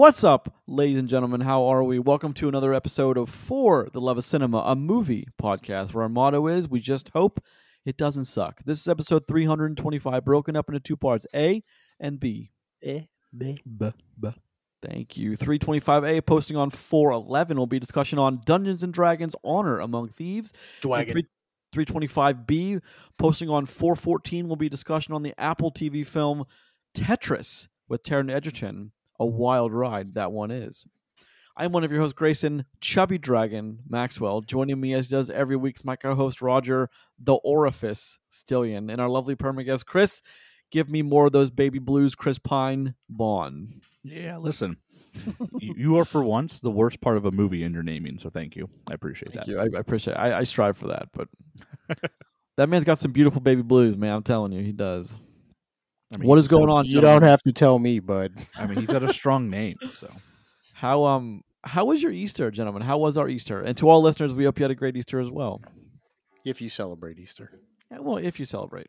What's up, ladies and gentlemen? How are we? Welcome to another episode of For the Love of Cinema, a movie podcast where our motto is we just hope it doesn't suck. This is episode 325, broken up into two parts A and B. Eh, meh. B- b- Thank you. 325A posting on 411 will be discussion on Dungeons and Dragons Honor Among Thieves. And Dwagon. three- 325B posting on 414 will be discussion on the Apple TV film Tetris with Taron Egerton. A wild ride that one is. I'm one of your hosts, Grayson Chubby Dragon Maxwell. Joining me as he does every week is my co-host Roger the Orifice Stillion and our lovely permanent guest Chris. Give me more of those baby blues, Chris Pine Bond. Yeah, listen. you, you are for once the worst part of a movie in your naming, so thank you. I appreciate Thank that. you. I, I appreciate. I, I strive for that, but that man's got some beautiful baby blues, man. I'm telling you, he does. I mean, What he's is going got- on, You don't have to tell me, bud. I mean, he's got a strong name, so How um how was your Easter, gentlemen? How was our Easter? And to all listeners, we hope you had a great Easter as well. If you celebrate Easter. Yeah, well, if you celebrate.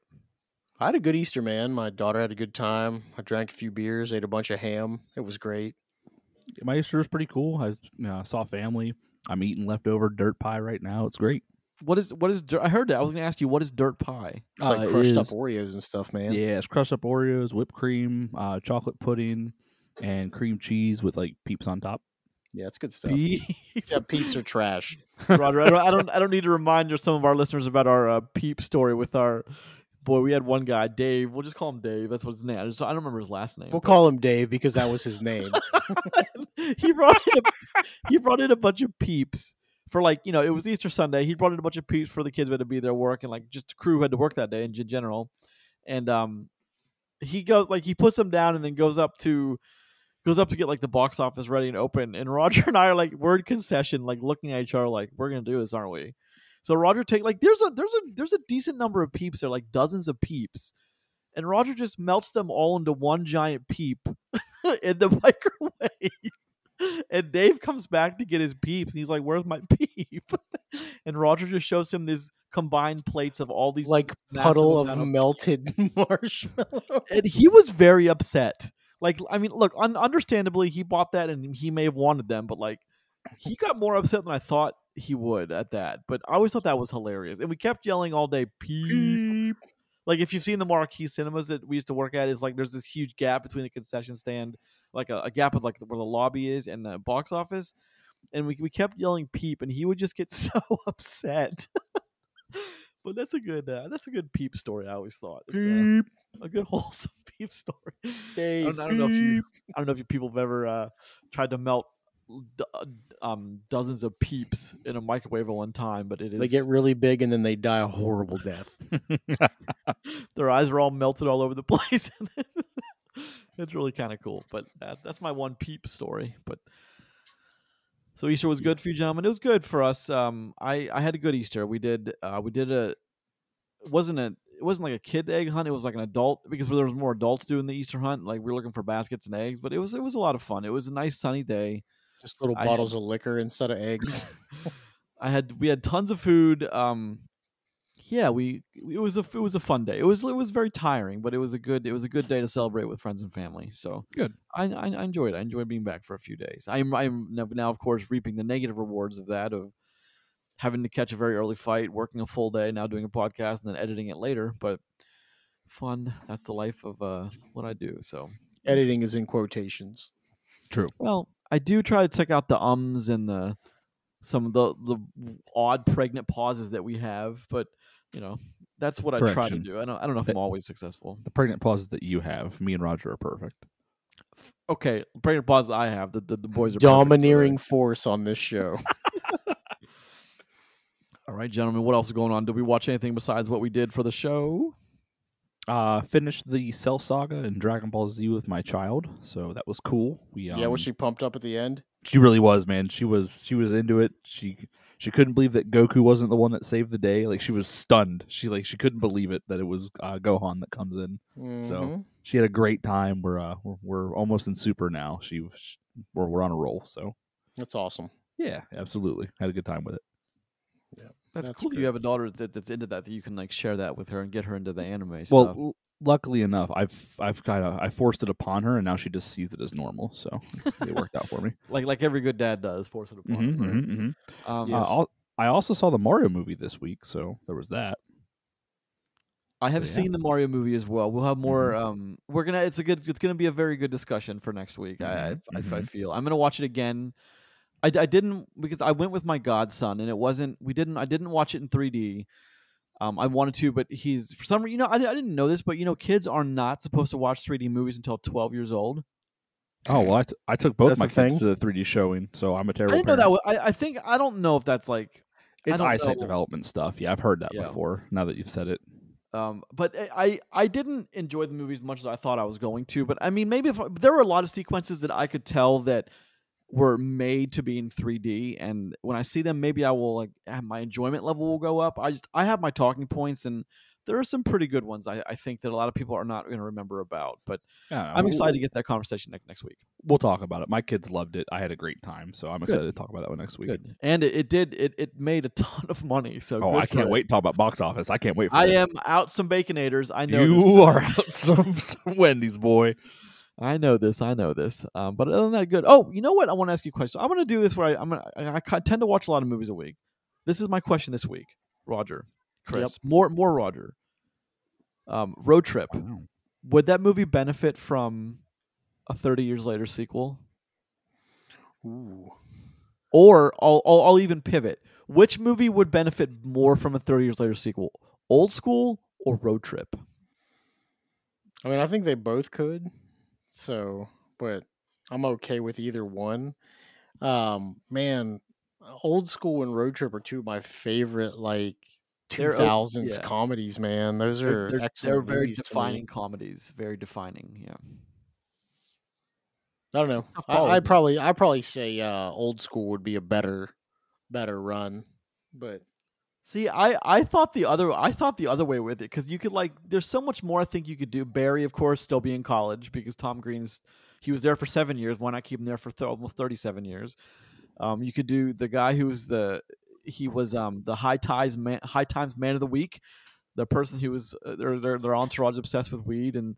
I had a good Easter, man. My daughter had a good time. I drank a few beers, ate a bunch of ham. It was great. my Easter was pretty cool. I was, you know, saw family. I'm eating leftover dirt pie right now. It's great. What is what is dirt? I heard that. I was going to ask you what is dirt pie. It's like Uh, it crushed up Oreos and stuff, man. Yeah, it's crushed up Oreos, whipped cream, uh, chocolate pudding, and cream cheese with like peeps on top. Yeah, it's good stuff. Peep. Except peeps are trash. Roger, I don't, I don't I don't need to remind some of our listeners about our uh, peep story with our boy. We had one guy, Dave. We'll just call him Dave. That's what his name. I, just, I don't remember his last name. We'll but- call him Dave because that was his name. he brought in a, he brought in a bunch of peeps for like you know it was Easter Sunday. He brought in a bunch of peeps for the kids who had to be there work and like just the crew had to work that day in gen- general. And um, he goes like he puts them down and then goes up to goes up to get like the box office ready and open. And Roger and I are like word concession, like looking at each other like we're gonna do this, aren't we? So Roger take like there's a there's a there's a decent number of peeps there, like dozens of peeps. And Roger just melts them all into one giant peep in the microwave. And Dave comes back to get his peeps, and he's like, "Where's my peep?" And Roger just shows him these combined plates of all these like puddle of melted marshmallow. and he was very upset. Like, I mean, look, un- understandably, he bought that, and he may have wanted them, but like, he got more upset than I thought he would at that. But I always thought that was hilarious, and we kept yelling all day, "Peep!" Like, if you've seen the marquee cinemas that we used to work at, it's like there's this huge gap between the concession stand, like a, a gap of like where the lobby is and the box office, and we we kept yelling "Peep," and he would just get so upset. but that's a good uh, that's a good peep story. I always thought It's, uh, a good wholesome peep story. I Dave, don't, I don't know if you I don't know if you people have ever uh, tried to melt d- uh, um, dozens of peeps in a microwave at one time, but it is They get really big and then they die a horrible death. their eyes are all melted all over the place. it's really kind of cool, but that, that's my one peep story. But so Easter was good for you, gentlemen. It was good for us. Um, I I had a good Easter. We did uh, we did a it wasn't a it wasn't like a kid egg hunt. It was like an adult because there was more adults doing the Easter hunt. Like we were looking for baskets and eggs, but it was it was a lot of fun. It was a nice sunny day. Just little I- bottles of liquor instead of eggs. I had we had tons of food. Um, yeah, we it was a it was a fun day. It was it was very tiring, but it was a good it was a good day to celebrate with friends and family. So Good. I I, I enjoyed it. I enjoyed being back for a few days. I'm I'm now, now of course reaping the negative rewards of that of having to catch a very early fight, working a full day, now doing a podcast and then editing it later. But fun. That's the life of uh what I do. So Editing is in quotations. True. well, I do try to check out the ums and the some of the the odd pregnant pauses that we have, but you know that's what I try to do. I don't I don't know if That- I'm always successful. The pregnant pauses that you have, me and Roger are perfect. Okay, pregnant pauses I have. The the, the boys are perfect, Domineering force on this show. All right, gentlemen, what else is going on? Did we watch anything besides what we did for the show? Uh, finished the Cell Saga and Dragon Ball Z with my child, so that was cool. We um, yeah, was she pumped up at the end? She really was, man. She was she was into it. She she couldn't believe that Goku wasn't the one that saved the day. Like she was stunned. She like she couldn't believe it that it was uh, Gohan that comes in. So Mhm. she had a great time. We're uh we're, we're almost in Super now. She, she we're we're on a roll. So that's awesome. yeah, absolutely had a good time with it. That's, That's cool. great. You have a daughter that, that's into that that you can like share that with her and get her into the anime Well, stuff. l- luckily enough, I've I've kind of I forced it upon her, and now she just sees it as normal. So it worked out for me. Like like every good dad does, force it upon. Mhm, him, right? mhm, mhm. Um, Uh, I also saw the Mario movie this week, so there was that. I have So, yeah. seen the Mario movie as well. We'll have more. Um, we're gonna. It's a good. It's gonna be a very good discussion for next week. I, I, I, I mhm. feel I'm gonna watch it again. I, I didn't because I went with my godson and it wasn't. We didn't. I didn't watch it in 3D. Um, I wanted to, but he's for some reason. You know, I, I didn't know this, but you know, kids are not supposed to watch 3D movies until 12 years old. Oh well, I, t- I took both That's my a kids to the 3D showing, so I'm a terrible. I didn't know that. parent. I, I think I don't know if that's like. It's don't eyesight know. development stuff. Yeah, I've heard that Yeah. before. Now that you've said it, Um, but I- I I didn't enjoy the movie as much as I thought I was going to. But I mean, maybe if there were a lot of sequences that I could tell that were made to be in 3D, and when I see them, maybe I will like have my enjoyment level will go up. I just I have my talking points, and there are some pretty good ones. I, I think that a lot of people are not going to remember about. But yeah, I'm excited to get that conversation next next week. We'll talk about it. My kids loved it. I had a great time, so I'm Good. excited to talk about that one next week. Good, and it, it did it it made a ton of money. So Oh, I can't it. wait to talk about box office. I can't wait for I this. am out some baconators. I know You are out some, some Wendy's boy. I know this. I know this. Um, but other than that, good. Oh, you know what? I want to ask you a question. I'm going to do this where I, I'm gonna, I, I tend to watch a lot of movies a week. This is my question this week, Roger, Chris. More, more Roger. Um, Road Trip. Wow. Would that movie benefit from a 30 years later sequel? Ooh. Or I'll, I'll, I'll even pivot. Which movie would benefit more from a 30 years later sequel? Old School or Road Trip? I mean, I think they both could. So, but I'm okay with either one. Um, man, old school and road trip are two of my favorite like 2000s yeah. comedies. Man, those They're, they're, they're excellent. very to me. defining comedies. Very defining. Yeah. I don't know. I, I probably I'd probably say uh, old school would be a better better run, but See, I I thought the other I thought the other way with it because you could like there's so much more I think you could do. Barry, of course, still be in college because Tom Green's he was there for seven years. Why not keep him there for th- almost thirty seven years? Um, you could do the guy who's the he was um the high ties man high times man of the week, the person who was uh, their their their entourage obsessed with weed and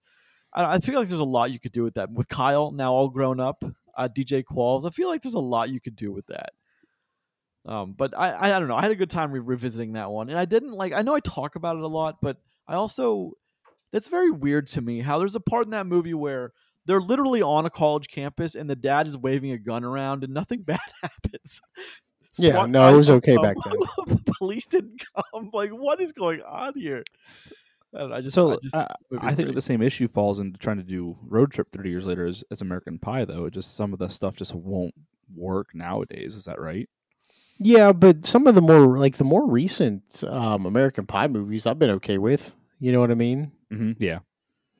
I, I feel like there's a lot you could do with that with Kyle now all grown up. Uh, DJ Qualls, I feel like there's a lot you could do with that. Um, but I, I I don't know. I had a good time re- revisiting that one, and I didn't like. I know I talk about it a lot, but I also that's very weird to me. How there's a part in that movie where they're literally on a college campus, and the dad is waving a gun around, and nothing bad happens. Yeah, SWAT no, it was okay come. back then. Police didn't come. Like, what is going on here? I, don't know, I just, So I, just, I, movie's I think the same issue falls into trying to do road trip 30 years later as, as American Pie, though. It just some of the stuff just won't work nowadays. Is that right? Yeah, but some of the more like the more recent um, American Pie movies I've been okay with. You know what I mean? Mm-hmm. Yeah.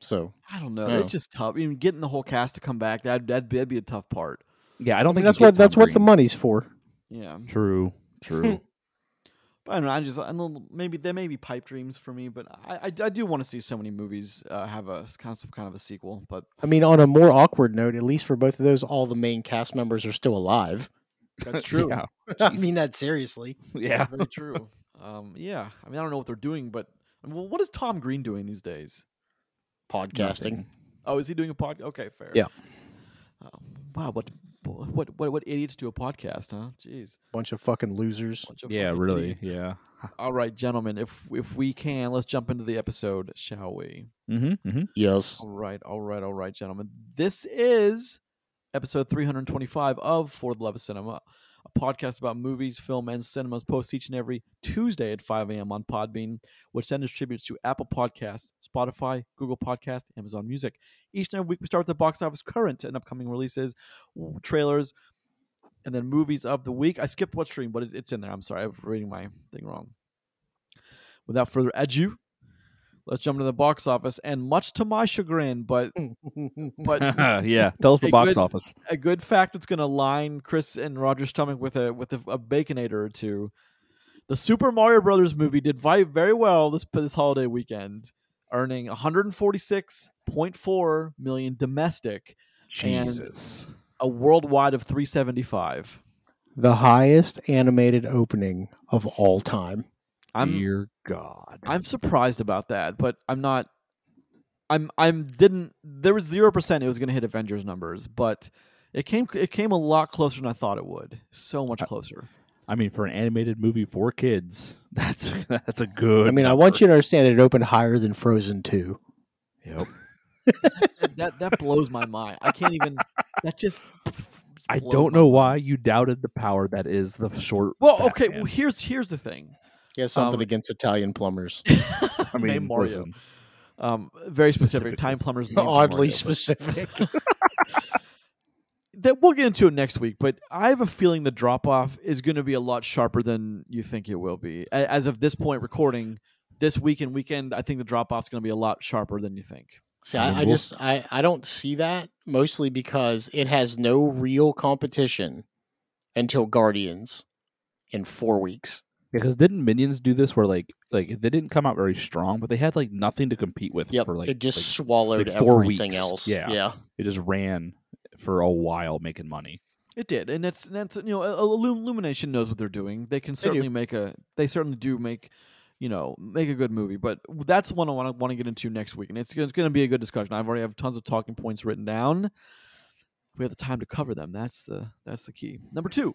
So I don't know. It's just tough. I mean, getting the whole cast to come back that that'd, be- that'd be a tough part. Yeah, I I don't mean, think that's what that's Tom what the money's for. Yeah. True. True. But I don't know. I just I know maybe there may be pipe dreams for me, but I I, I do want to see so many movies uh, have a kind of kind of a sequel. But I mean, on a more awkward note, at least for both of those, all the main cast members are still alive. That's true. yeah. I mean that seriously. Yeah. That's very true. Um, yeah. I mean, I don't know what they're doing, but I mean, well, what is Tom Green doing these days? Podcasting. Nothing. Oh, is he doing a pod? Okay, fair. Yeah. Um, wow. What what what what idiots do a podcast, huh? Jeez. Bunch of fucking losers. Bunch of Yeah, fucking really. idiots. Yeah. All right, gentlemen. If if we can, let's jump into the episode, shall we? Mm-hmm. Mm-hmm. Yes. All right, all right, all right, gentlemen. This is episode 325 of For the Love of Cinema, a podcast about movies, film, and cinemas, posts each and every Tuesday at 5 a.m. on Podbean, which then distributes to Apple Podcasts, Spotify, Google Podcast, Amazon Music. Each and every week, we start with the box office current and upcoming releases, trailers, and then movies of the week. I skipped what stream, but it's in there. I'm sorry, I'm reading my thing wrong. Without further ado, let's jump into the box office. And much to my chagrin, but but yeah. Tell us the box good- office. a good fact that's going to line Chris and Roger's stomach with a with a, a baconator or two. The Super Mario Brothers movie did vi- very well this this holiday weekend, earning 146.4 million domestic, And- a worldwide of 375. the highest animated opening of all time. I'm Dear God. I'm surprised about that, but I'm not. I'm I'm didn't there was zero percent it was going to hit Avengers numbers, but it came it came a lot closer than I thought it would. So much closer. I mean, for an animated movie for kids, that's that's a good. I mean, I want you to understand that it opened higher than Frozen Two. Yep. that that blows my mind. I can't even. That just. I don't know mind. why you doubted the power that is the short. Well, okay. Well, here's here's the thing. He has something Um, against Italian plumbers. I mean, Name Mario. listen, Um, very specific. Specifically. Time plumbers. named Oddly Mario, specific. that we'll get into it next week, but I have a feeling the drop off is going to be a lot sharper than you think it will be. As of this point, recording this week and weekend, I think the drop off is going to be a lot sharper than you think. See, I I, I just I, I don't see that mostly because it has no real competition until Guardians in four weeks. Because didn't Minions do this where like like they didn't come out very strong, but they had like nothing to compete with Yep, for like it just like, swallowed like four everything weeks. else. Yeah. yeah. it just ran for a while making money. It did, and that's that's you know, Illumination knows what they're doing. They can certainly make a. They certainly do make, you know, make a good movie. But that's one I want to want to get into next week, and it's, it's going to be a good discussion. I've already have tons of talking points written down. We have the time to cover them. That's the that's the key. Number two,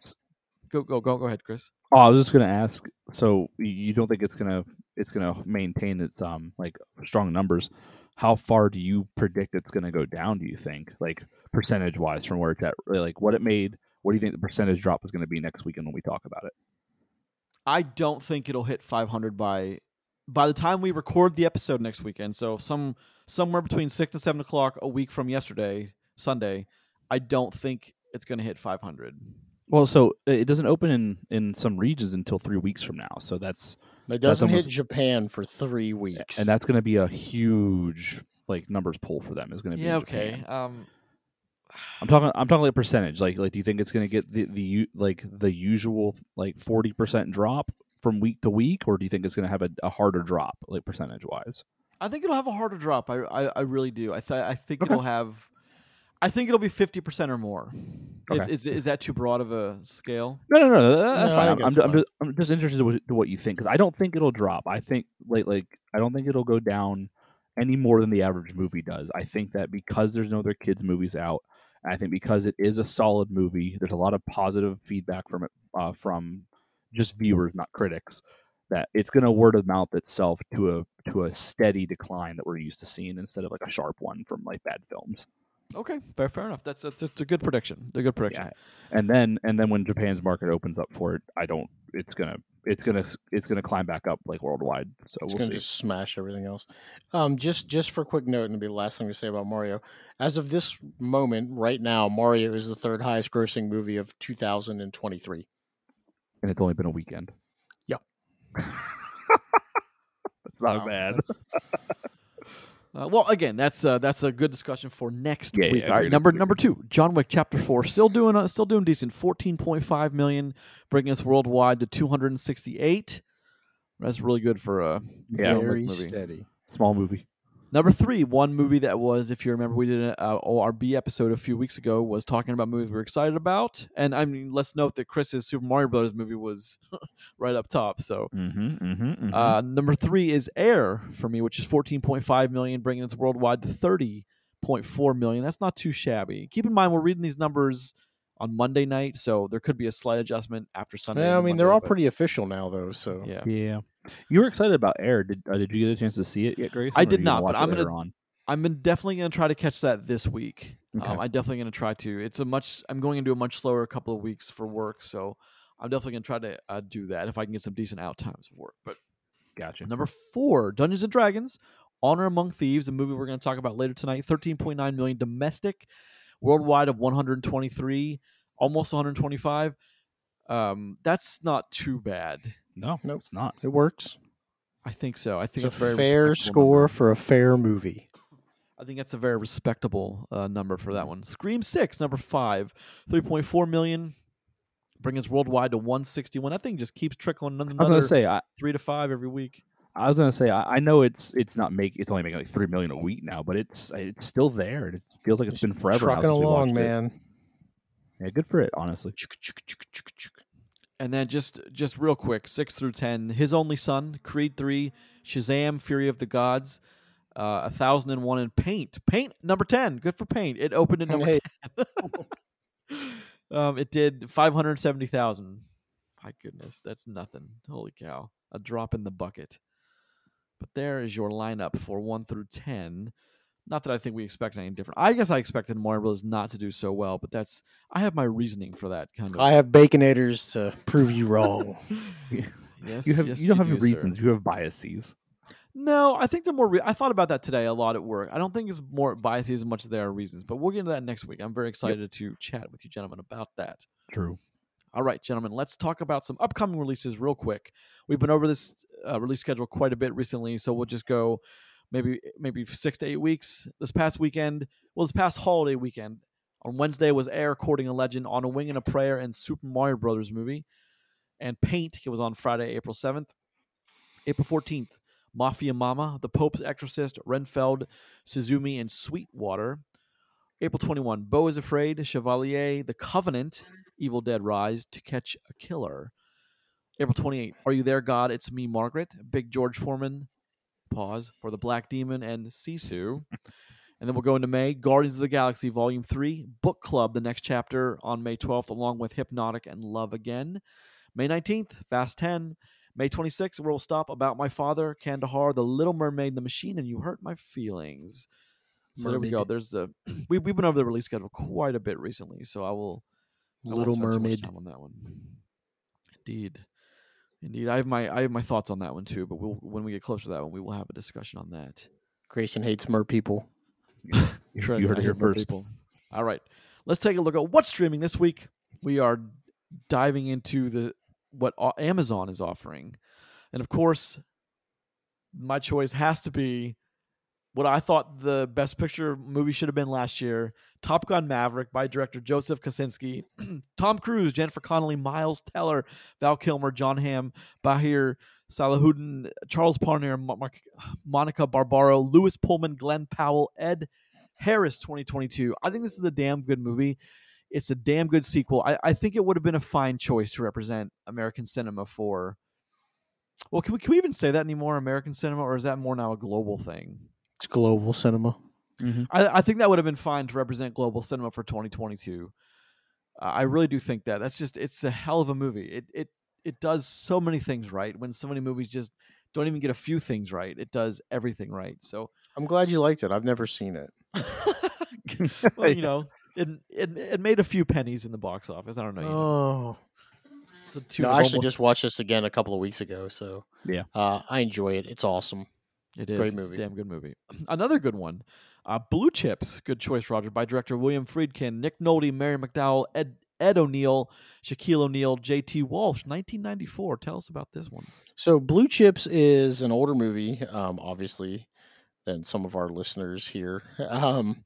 go go go go ahead, Chris. Oh, I was just gonna ask. So you don't think it's gonna it's gonna maintain its um like strong numbers? How far do you predict it's gonna go down? Do you think like percentage wise from where it's at? Really, Like what it made? What do you think the percentage drop is gonna be next weekend when we talk about it? I don't think it'll hit 500 by by the time we record the episode next weekend. So some somewhere between six and seven o'clock a week from yesterday, Sunday. I don't think it's going to hit 500. Well, so uh, it doesn't open in in some regions until three weeks from now. So that's It doesn't almost- hit Japan for three weeks. and that's gonna be a huge like numbers pull for them. Is gonna be Yeah. Okay. Japan. Um. I'm talking. I'm talking like percentage. Like, like, do you think it's going to get the the like the usual like forty percent drop from week to week, or do you think it's going to have a, a harder drop, like percentage wise? I think it'll have a harder drop. I I, I really do. I th- I think Okay. it'll have. I think it'll be 50 percent or more. Okay. Is is that too broad of a scale? No, no, no. That's No, I fine. I'm, think I'm, it's ju- I'm fine. just, I'm just interested in to what you think because I don't think it'll drop. I think like like I don't think it'll go down any more than the average movie does. I think that because there's no other kids movies out, and I think because it is a solid movie, there's a lot of positive feedback from it uh, from just viewers, not critics. That it's going to word of mouth itself to a to a steady decline that we're used to seeing instead of like a sharp one from like bad films. Okay, fair fair enough. That's a, it's a good prediction. A good prediction. Yeah, and then and then when Japan's market opens up for it, I don't. It's gonna it's gonna it's gonna climb back up like worldwide. So It's we'll going see. to just smash everything else. Um, just just for a quick note, and it'll be the last thing to say about Mario. As of this moment, right now, Mario is the third highest grossing movie of 2023. And it's only been a weekend. Yep. That's not Wow, bad. that's- Uh, well, again, that's uh, that's a good discussion for next Yeah, week. yeah, All right, number number two, John Wick Chapter Four, still doing uh, still doing decent, fourteen point five million, bringing us worldwide to two hundred and sixty eight. That's really good for a Yeah. Very movie. steady. Small movie. Number three, one movie that was, if you remember, we did an uh, ORB episode a few weeks ago, was talking about movies we were excited about. And I mean, let's note that Chris's Super Mario Brothers movie was right up top. So Mm-hmm, mm-hmm, uh, number three is Air for me, which is 14.5 million, bringing its worldwide to 30.4 million. That's not too shabby. Keep in mind, we're reading these numbers on Monday night, so there could be a slight adjustment after Sunday. Yeah, I and mean they're all but- pretty official now, though. So Yeah. yeah. You were excited about Air. Did uh, did you get a chance to see it yet, Grace? I did gonna not, but I'm gonna- on. I'm definitely going to try to catch that this week. Okay. Um, I'm definitely going to try to. It's a much. I'm going into a much slower couple of weeks for work, so I'm definitely going to try to uh, do that if I can get some decent out times of work. But Gotcha. number four, Dungeons and Dragons: Honor Among Thieves, a movie we're going to talk about later tonight. 13.9 million domestic, worldwide of 123, almost 125. Um, that's not too bad. No, Nope. it's not. it works. I think so. I think It's it's a very fair score number. for a fair movie. I think that's a very respectable uh, number for that one. Scream Six, number five, three point four million, bringing us worldwide to one sixty one. That thing just keeps trickling another I was gonna say. I, three to five every week. I was gonna say. I, I know it's it's not make it's only making like three million a week now, but it's it's still there. and It feels like it's been forever. now Trucking since we along, watched it. man. Yeah, good for it. Honestly. And then just just real quick, six through ten, his only son, Creed three, Shazam, Fury of the Gods. Uh, a thousand and one in Paint. Paint number ten. Good for Paint. It opened at number Hey. ten. um, it did five hundred seventy thousand. My goodness, that's nothing. Holy cow! A drop in the bucket. But there is your lineup for one through ten. Not that I think we expect anything different. I guess I expected Mario Bros. not to do so well, but that's I have my reasoning for that kind of. I have baconators to prove you wrong. yes, You have yes, you don't have do, your sir. reasons. You have biases. No, I think they're more. Re- I thought about that today a lot at work. I don't think it's more biases as much as there are reasons, but we'll get into that next week. I'm very excited to chat with you gentlemen about that. True. All right, gentlemen, let's talk about some upcoming releases real quick. We've been over this uh, release schedule quite a bit recently, so we'll just go maybe maybe six to eight weeks. This past weekend, well, this past holiday weekend, on Wednesday was Air Courting a Legend, On a Wing and a Prayer, and Super Mario Brothers movie, and Paint. It was on Friday, April seventh. April fourteenth, Mafia Mama, The Pope's Exorcist, Renfield, Suzume, and Sweetwater. April 21, Beau is Afraid, Chevalier, The Covenant, Evil Dead Rise, To Catch a Killer. April 28, Are You There, God? It's Me, Margaret, Big George Foreman, pause, for The Black Demon, and Sisu. And then we'll go into May, Guardians of the Galaxy Volume 3, Book Club, the next chapter on May 12th, along with Hypnotic and Love Again. May 19th, Fast 10. May 26th, we'll stop About My Father, Kandahar, The Little Mermaid, The Machine, and You Hurt My Feelings. So there we go. There's the we we've been over the release schedule quite a bit recently, so I will I Little spend too much Mermaid. time on that one. Indeed, indeed. I have my I have my thoughts on that one too. But we'll when we get closer to that one, we will have a discussion on that. Grayson hates mer people. You, Sure, you heard I it here first. people. All right, let's take a look at what's streaming this week. We are diving into the what Amazon is offering, and of course, my choice has to be what I thought the best picture movie should have been last year: Top Gun: Maverick by director Joseph Kosinski, Tom Cruise, Jennifer Connelly, Miles Teller, Val Kilmer, Jon Hamm, Bashir Salahuddin, Charles Parner, Mo- Monica Barbaro, Lewis Pullman, Glen Powell, Ed Harris 2022. I think this is a damn good movie. It's a damn good sequel. I, I think it would have been a fine choice to represent American cinema for. Well, can we, can we even say that anymore, American cinema, or is that more now a global thing? It's global cinema. Mhm. I, I think that would have been fine to represent global cinema for 2022. Uh, I really do think that. That's just it's a hell of a movie. It it it does so many things right. When so many movies just don't even get a few things right, it does everything right. So I'm glad you liked it. I've never seen it. well, you know, it, it it made a few pennies in the box office. I don't know. You know. Oh, It's a tune no, I actually almost- just watched this again a couple of weeks ago. So Yeah. uh, I enjoy it. It's awesome. It is Great movie. a damn good movie. Another good one, uh, Blue Chips. Good choice, Roger, by director William Friedkin, Nick Nolte, Mary McDowell, Ed Ed O'Neill, Shaquille O'Neal, J.T. Walsh, 1994. Tell us about this one. So Blue Chips is an older movie, um, obviously, than some of our listeners here. Um,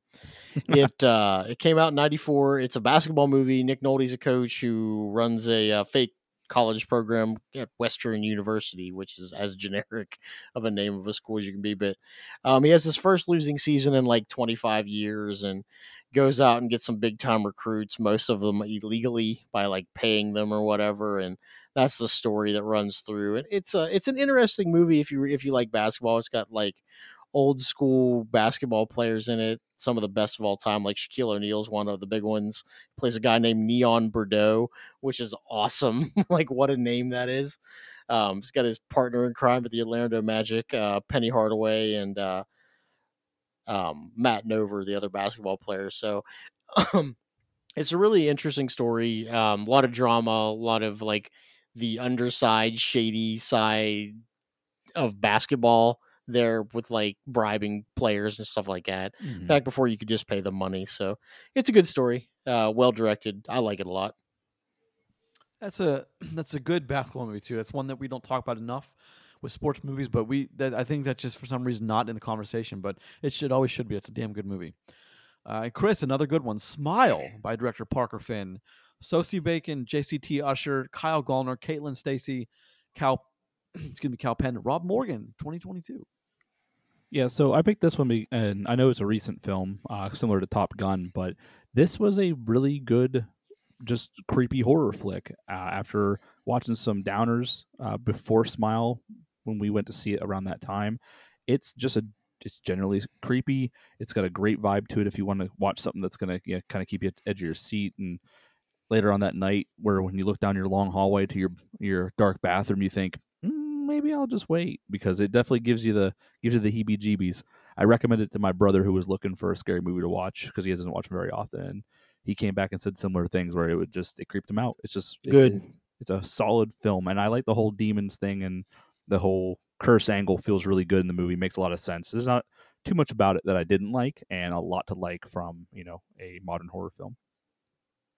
it uh, it came out in '94. It's a basketball movie. Nick Nolte's a coach who runs a uh, fake college program at Western University, which is as generic of a name of a school as you can be. But um, he has his first losing season in like 25 years, and goes out and gets some big time recruits, most of them illegally by like paying them or whatever, and that's the story that runs through it. It's a it's an interesting movie if you if you like basketball. It's got like old school basketball players in it, some of the best of all time. Like Shaquille O'Neal's one of the big ones. Plays a guy named Neon Boudeaux, which is awesome. like what a name that is. Um, he's got his partner in crime at the Orlando Magic, uh, Penny Hardaway, and uh, um, Matt Nover, the other basketball player. So um, it's a really interesting story. Um, a lot of drama, a lot of like the underside, shady side of basketball there with like bribing players and stuff like that. Mhm. Back before you could just pay them money. So it's a good story. Uh, well directed. I like it a lot. That's a that's a good basketball movie too. That's one that we don't talk about enough with sports movies, but we that, I think that's just for some reason not in the conversation. But it should always should be. It's a damn good movie. Uh, Chris, another good one, Smile by director Parker Finn, Sosie Bacon, J.C.T. Usher, Kyle Gallner, Caitlin Stasey, Kal, excuse me, Kal Penn, Rob Morgan, 2022. Yeah, so I picked this one, and I know it's a recent film, uh, similar to Top Gun, but this was a really good, just creepy horror flick. Uh, after watching some downers uh, before Smile, when we went to see it around that time, it's just a it's generally creepy. It's got a great vibe to it if you want to watch something that's gonna you know, kind of keep you at the edge of your seat. And later on that night, where when you look down your long hallway to your your dark bathroom, you think maybe I'll just wait because it definitely gives you the gives you the heebie-jeebies. I recommended it to my brother who was looking for a scary movie to watch because he doesn't watch them very often. He came back and said similar things where it would just it creeped him out. It's just it's, Good. It's, it's a solid film, and I like the whole demons thing and the whole curse angle feels really good in the movie. Makes a lot of sense. There's not too much about it that I didn't like, and a lot to like from you know a modern horror film.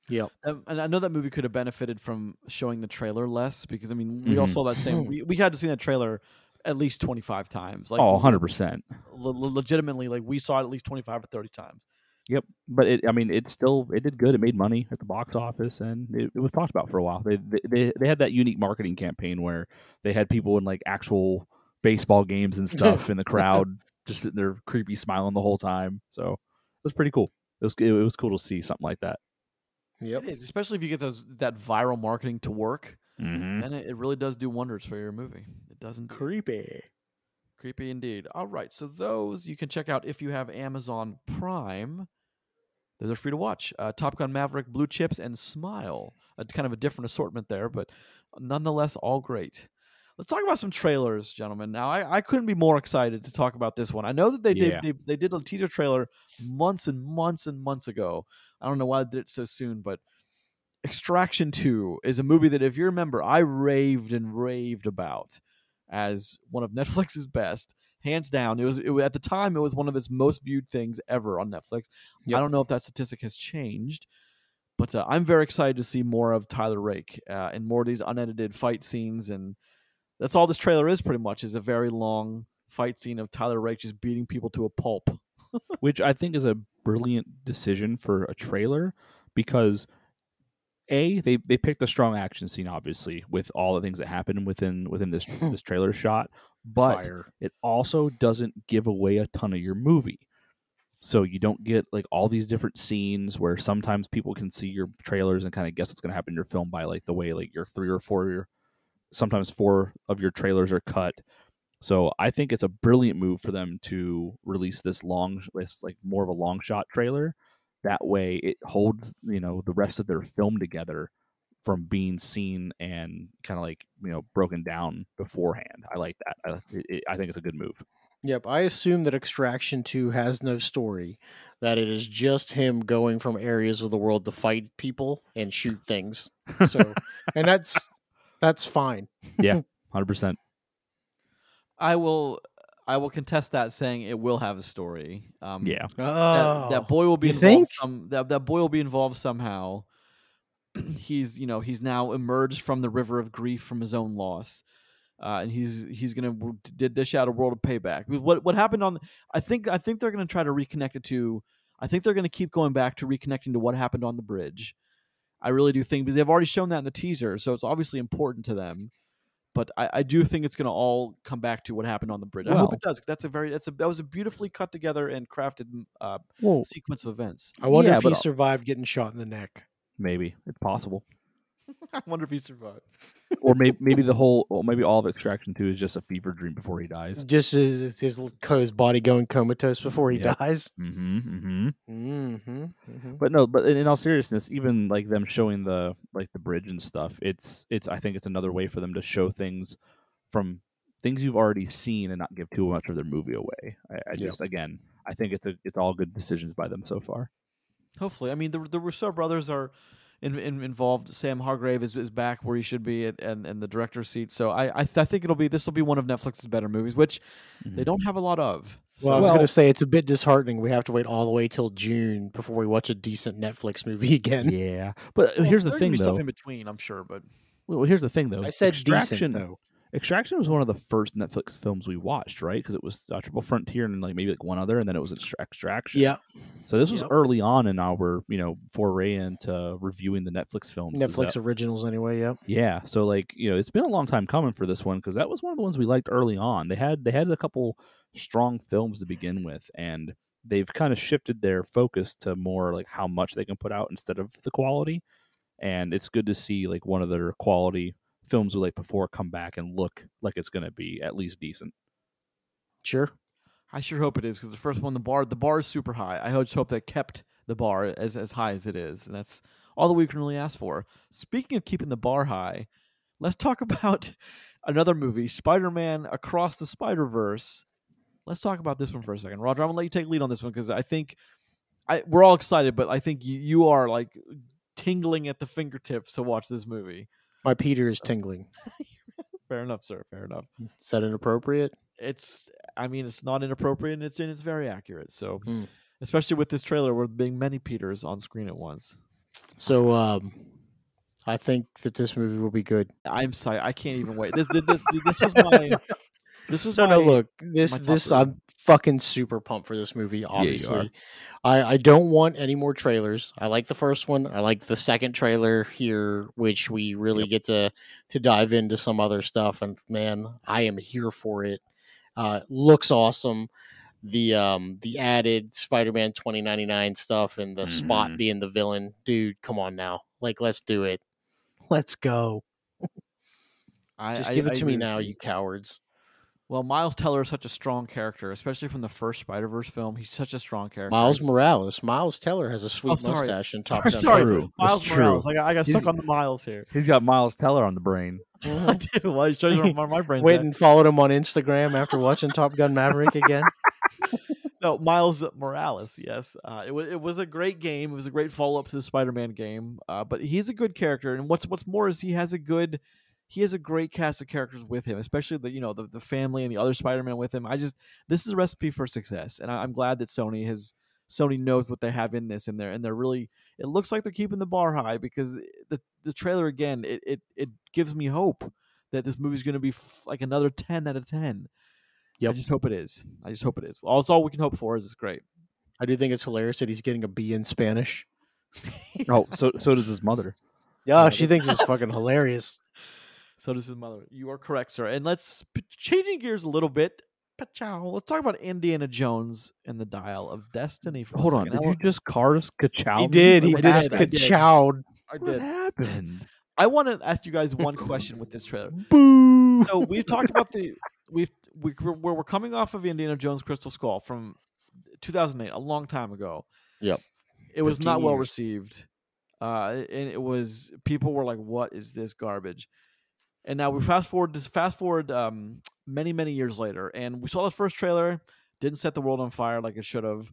Yep. Um, and I know that movie could have benefited from showing the trailer less because I mean we all Mhm. saw that same we, we had to see that trailer at least 25 times like oh, 100 percent. le- le- legitimately like we saw it at least 25 or 30 times Yep, but it, I mean, it still it did good. It made money at the box office, and it, it was talked about for a while. They, they they they had that unique marketing campaign where they had people in like actual baseball games and stuff in the crowd, just sitting there creepy smiling the whole time. So it was pretty cool. It was it was cool to see something like that. Yep. It is, especially if you get those that viral marketing to work Mm-hmm. and it, it really does do wonders for your movie it doesn't Creepy. creepy indeed all right so those you can check out if you have amazon prime those are free to watch uh, top gun maverick blue chips and smile a kind of a different assortment there but nonetheless all great let's talk about some trailers gentlemen. Now i, I couldn't be more excited to talk about this one. I know that they Yeah. did they, they did a teaser trailer months and months and months ago. I don't know why they did it so soon but extraction 2 is a movie that if you remember i raved and raved about as one of netflix's best hands down. It was, it was at the time it was one of its most viewed things ever on netflix. Yep. i don't know if that statistic has changed but uh, i'm very excited to see more of tyler rake uh, and more of these unedited fight scenes and that's all this trailer is pretty much is a very long fight scene of tyler rake just beating people to a pulp which I think is a brilliant decision for a trailer because a they they picked a strong action scene obviously with all the things that happen within within this hmm. this trailer shot, but Fire. it also doesn't give away a ton of your movie. So you don't get like all these different scenes where sometimes people can see your trailers and kind of guess what's going to happen in your film by like the way like your three or four your sometimes four of your trailers are cut. So I think it's a brilliant move for them to release this long this like more of a long shot trailer. That way it holds, you know, the rest of their film together from being seen and kind of like, you know, broken down beforehand. I like that. I, it- I think it's a good move. Yep. I assume that Extraction 2 has no story, that it is just him going from areas of the world to fight people and shoot things. So, and that's that's fine. yeah, 100%. i will i will contest that saying it will have a story um, Yeah. that, Oh, that boy will be you involved think? some that, that boy will be involved somehow he's you know he's now emerged from the river of grief from his own loss uh, and he's he's gonna w- d- dish out a world of payback what what happened on i think i think they're gonna try to reconnect it to i think they're gonna keep going back to reconnecting to what happened on the bridge i really do think because they've already shown that in the teaser so it's obviously important to them but I, I do think it's going to all come back to what happened on the bridge. I hope Well- it does. 'cause That's a very that's a that was a beautifully cut together and crafted uh, Well, sequence of events. I wonder Yeah, if he survived getting shot in the neck. maybe it's possible. I wonder if he survived. or maybe maybe the whole or maybe all of Extraction 2 is just a fever dream before he dies. Just his, his, his body going comatose before he Yep. dies. Mhm. Mhm. Mm-hmm, mm-hmm. but no but in, in all seriousness even like them showing the like the bridge and stuff it's it's i think it's another way for them to show things from things you've already seen and not give too much of their movie away i, I Yep. just again i think it's a it's all good decisions by them so far Hopefully, I mean the the Russo brothers are in, in, involved. Sam Hargrave is, is back where he should be at, and and the director's seat. So I I, th- I think it'll be this will be one of Netflix's better movies, which they Mhm. don't have a lot of. Well, I was Well- going to say it's a bit disheartening. We have to wait all the way till June before we watch a decent Netflix movie again. yeah but Well, here's the thing be stuff though in between, I'm sure, but well here's the thing though I said extraction decent though. Extraction was one of the first netflix films we watched right because it was uh, triple frontier and like maybe like one other and then it was extraction Yeah, so this was Yep. early on in our you know foray into reviewing the netflix films Netflix that- originals anyway. Yep. Yeah, so like you know, it's been a long time coming for this one because that was one of the ones we liked early on. They had they had a couple strong films to begin with, and they've kind of shifted their focus to more like how much they can put out instead of the quality. And it's good to see like one of their quality films we like before come back and look like it's going to be at least decent. Sure. I sure hope it is because the first one, the bar, the bar is super high. I just hope that kept the bar as as high as it is, and that's all that we can really ask for. Speaking of keeping the bar high, let's talk about another movie, Spider-Man Across the Spider-Verse. Let's talk about this one for a second, Roger. I'm gonna let you take lead on this one because I think I we're all excited, but I think you you are like tingling at the fingertips to watch this movie. My Peter is tingling. Fair enough, sir. Fair enough. Is that inappropriate? It's I mean it's not inappropriate and it's and it's very accurate. So Hmm. especially with this trailer where being many Peters on screen at once. So um, I think that this movie will be good. I'm sorry, I can't even wait. This this, this, this was my this is So my no, look, this this three. I'm fucking super pumped for this movie. you are. Obviously, I I don't want any more trailers. I like the first one. I like the second trailer here, which we really get to to dive into some other stuff. And man, I am here for it. Uh, looks awesome. The um the added Spider-Man 2099 stuff and the Spot Mhm. being the villain, dude. Come on now, like let's do it. Let's go. I, Just I- give it I to me agree now, you cowards. Well, Miles Teller is such a strong character, especially from the first Spider Verse film. He's such a strong character. Miles Morales. Miles Teller has a sweet sorry. mustache and top Sorry, sorry, True. Miles It's Morales. true. I got, I got He's- stuck on the Miles here. He's got Miles Teller on the brain. I do. Well, it shows you where my brain's Wait at. and followed him on Instagram after watching Top Gun Maverick again. No, Miles Morales. Yes, uh, it was. It was a great game. It was a great follow up to the Spider Man game. Uh, but he's a good character, and what's what's more is he has a good, he has a great cast of characters with him, especially the you know the the family and the other Spider Man with him. I just this is a recipe for success, and I, I'm glad that Sony has Sony knows what they have in this, and they're and they're really. It looks like they're keeping the bar high because the the trailer again it it, it gives me hope that this movie's going to be f- like another ten out of ten. Yeah, I just hope it is. I just hope it is. All, it's all we can hope for is it's great. I do think it's hilarious that he's getting a B in Spanish. Oh, so so does his mother. Yeah, Yeah, she thinks it's fucking hilarious. So does his mother. You are correct, sir. And let's changing gears a little bit. Pachow. Let's talk about Indiana Jones and the Dial of Destiny. For a Hold on, did you just cars Kachow? He did. He did. did, I did. Ka-chowed. What happened? I want to ask you guys one question with this trailer. Boo! So we've talked about the we've we, we're, we're coming off of Indiana Jones Crystal Skull from 2008, a long time ago. Yep. It was 15 not well received, uh, and it was people were like, "What is this garbage?" And now we fast forward to fast forward um, many many years later, and we saw the first trailer. Didn't set the world on fire like it should have.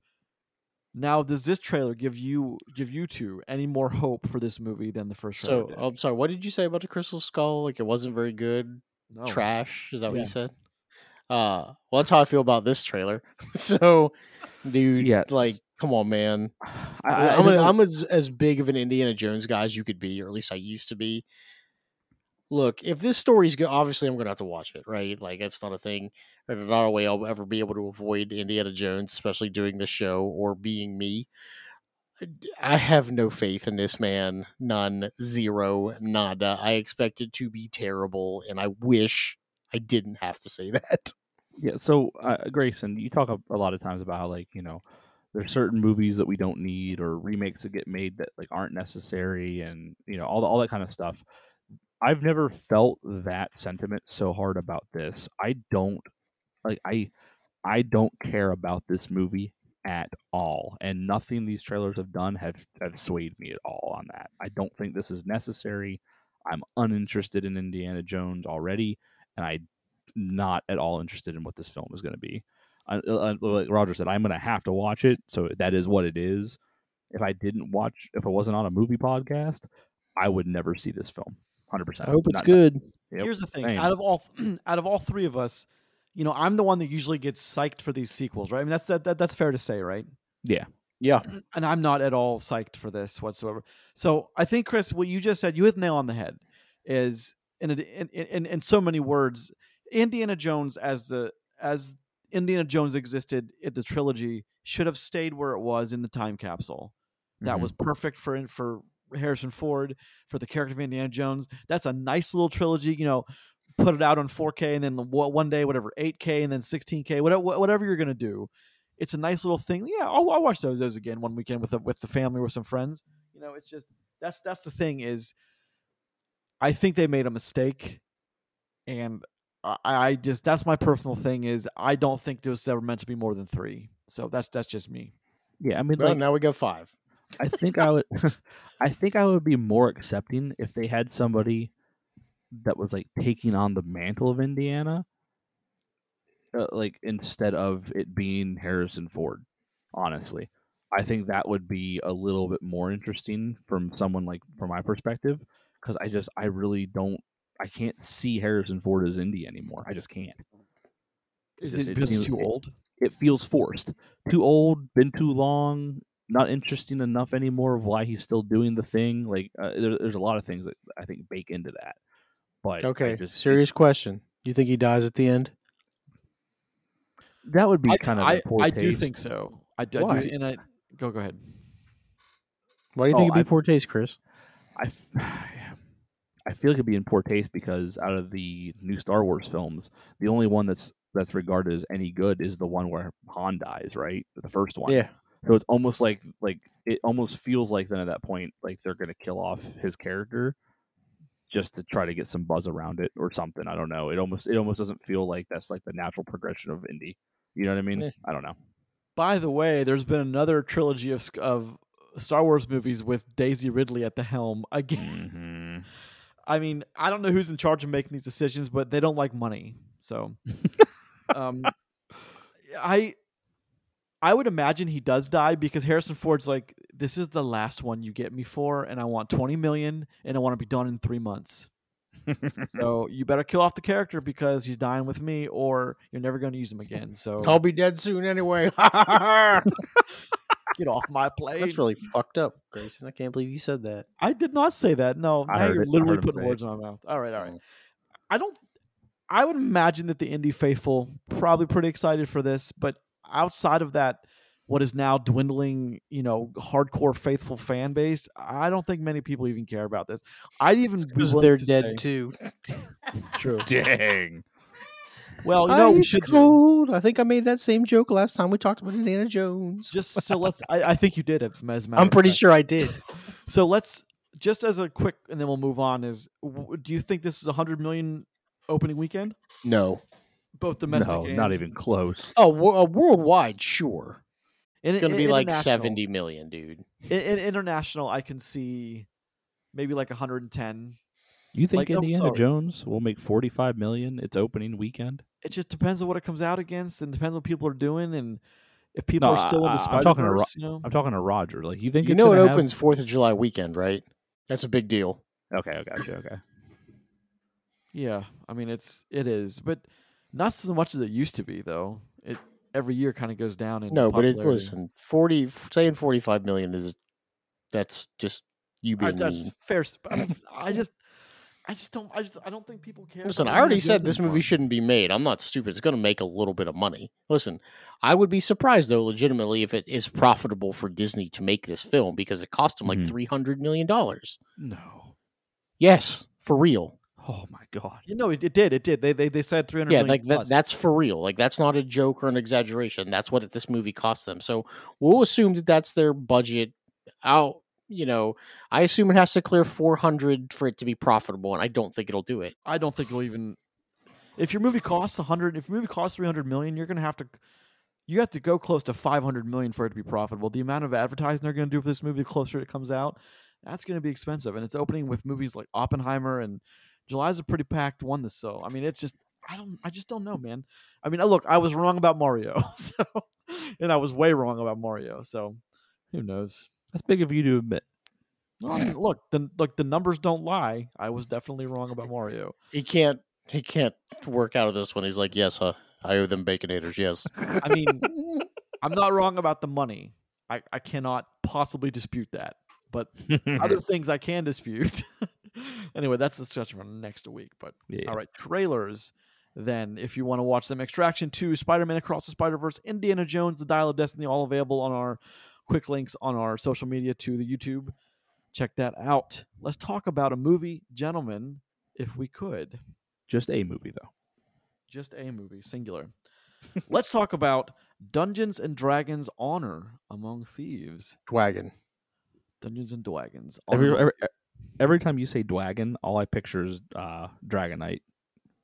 Now, does this trailer give you give you two any more hope for this movie than the first trailer So did? I'm sorry. What did you say about the Crystal Skull? Like it wasn't very good. No. Trash. Is that what Yeah. you said? Uh, well, that's how I feel about this trailer. so, dude, Yeah, like, come on, man. I, I, I I'm, don't a, know. I'm as, as big of an Indiana Jones guy as you could be, or at least I used to be. Look, if this story's good, obviously I'm going to have to watch it, right? Like, that's not a thing, not a way I'll ever be able to avoid Indiana Jones, especially doing the show or being me. I have no faith in this man. None, zero, nada. I expect it to be terrible, and I wish I didn't have to say that. Yeah, so uh, Grayson, you talk a, a lot of times about how like you know there's certain movies that we don't need or remakes that get made that like aren't necessary, and you know all the, all that kind of stuff. I've never felt that sentiment so hard about this. I don't like I I don't care about this movie at all, and nothing these trailers have done have have swayed me at all on that. I don't think this is necessary. I'm uninterested in Indiana Jones already, and I'm not at all interested in what this film is going to be. Uh, uh, like Roger said, I'm going to have to watch it, so that is what it is. If I didn't watch, if it wasn't on a movie podcast, I would never see this film. Hundred percent. I hope it's good. Here's the thing: same. out of all out of all three of us, you know, I'm the one that usually gets psyched for these sequels, right? I mean, that's that, that that's fair to say, right? Yeah, Yeah. And I'm not at all psyched for this whatsoever. So I think, Chris, what you just said, you hit nail on the head. Is in a, in, in in so many words, Indiana Jones as the as Indiana Jones existed in the trilogy should have stayed where it was in the time capsule. That Mhm. was perfect for for Harrison Ford for the character of Indiana Jones. That's a nice little trilogy. You know, put it out on 4K and then one day whatever 8K and then 16K whatever whatever you're gonna do. It's a nice little thing. Yeah, I'll, I'll watch those those again one weekend with the, with the family or some friends. You know, it's just that's that's the thing is. I think they made a mistake, and I, I just that's my personal thing is I don't think there was ever meant to be more than three. So that's that's just me. Yeah, I mean, Well, like, now we got five. I think I would, I think I would be more accepting if they had somebody that was like taking on the mantle of Indiana, uh, like instead of it being Harrison Ford. Honestly, I think that would be a little bit more interesting from someone like from my perspective, because I just I really don't I can't see Harrison Ford as Indy anymore. I just can't. Is just- it it because it's seems- too it- old? It feels forced, too old, been too long, not interesting enough anymore of why he's still doing the thing. Like uh, there, there's a lot of things that I think bake into that. But Okay, just, serious question. Do you think he dies at the end? that would be I, kind of I, a poor I do think so. I do. I do and I go go ahead. Why do you Oh, think it'd be I- poor taste, Chris? I, I feel like it'd be in poor taste because out of the new Star Wars films, the only one that's that's regarded as any good is the one where Han dies, right? The first one. Yeah. So it's almost like like it almost feels like then at that point like they're gonna kill off his character just to try to get some buzz around it or something. I don't know. It almost it almost doesn't feel like that's like the natural progression of Indy. You know what I mean? Eh. I don't know. By the way, there's been another trilogy of of Star Wars movies with Daisy Ridley at the helm again. hmm I mean, I don't know who's in charge of making these decisions, but they don't like money. So, um, I I would imagine he does die because Harrison Ford's like, this is the last one you get me for, and I want twenty million, and I want to be done in three months. So you better kill off the character because he's dying with me, or you're never going to use him again. So I'll be dead soon anyway. get off my plane. That's really fucked up, Grayson. I can't believe you said that. I did not say that. No, I now you're it. Literally heard putting say it. words in my mouth. All right, all right. Mm. I don't. I would imagine that the Indy faithful probably pretty excited for this, but outside of that, what is now dwindling, you know, hardcore faithful fan base, I don't think many people even care about this. I'd even be Because they're to dead say- too. It's true. Dang. Well, you know, we Ice should do- cold. I think I made that same joke last time we talked about Indiana Jones. just so let's. I, I think you did it. As I'm pretty fact. sure I did. So let's just as a quick, and then we'll move on. Is do you think this is a hundred million opening weekend, No. Both domestic? No, and, not even close. Oh, wo- uh, worldwide, sure. It's going to be like 70 million, dude. In, in international, I can see maybe like 110. You think Like, Indiana sorry. Jones will make 45 million its opening weekend? It just depends on what it comes out against, and depends what people are doing, and if people No, are still in the I'm Spider talking to Ro- Verse. You know, I'm talking to Roger. Like, you think You it's know it gonna have- opens 4th of July weekend, right? That's a big deal. Okay, I got you. Okay. yeah. I mean, it's it is, but not so much as it used to be, though. It every year kind of goes down in No, but it's listen, 40 saying 45 million is that's just you I, being that's mean. fair. I, I just, I just don't. I just, I don't think people care. Listen, I already said this movie shouldn't be made. I'm not stupid. It's going to make a little bit of money. Listen, I would be surprised though, legitimately, if it is profitable for Disney to make this film because it cost them like Mhm. 300 million dollars. No. Yes, for real. Oh my god. You know, it, it did. It did. They they, they said three hundred. Yeah, like that, that's for real. Like that's not a joke or an exaggeration. That's what this movie cost them. So we'll assume that that's their budget. Out, you know, I assume it has to clear 400 for it to be profitable, and I don't think it'll do it. I don't think it'll even. If your movie costs a hundred, if your movie costs three hundred million, you're gonna have to. You have to go close to five hundred million for it to be profitable. The amount of advertising they're gonna do for this movie, the closer it comes out, that's gonna be expensive. And it's opening with movies like Oppenheimer, and July's a pretty packed one. This so, I mean, it's just I don't, I just don't know, man. I mean, uh, look, I was wrong about Mario, so, and I was way wrong about Mario. So, who knows? That's big of you to admit. Well, I mean, look, the look, the numbers don't lie. I was definitely wrong about Mario. He can't. He can't work out of this one. He's like, yes, uh, I owe them baconators. Yes. I mean, I'm not wrong about the money. I, I cannot possibly dispute that. But other things I can dispute. anyway, that's the discussion for next week. But yeah. all right, trailers. Then, if you want to watch them, Extraction 2, Spider Man Across the Spider Verse, Indiana Jones, The Dial of Destiny, all available on our quick links on our social media to the YouTube. Check that out. Let's talk about a movie, gentlemen, if we could. Just a movie though. Just a movie, singular. Let's talk about Dungeons and Dragons Honor Among Thieves. Wagon. Dungeons and Dragons. Every, every every time you say Dwagon, all I picture is uh, Dragonite.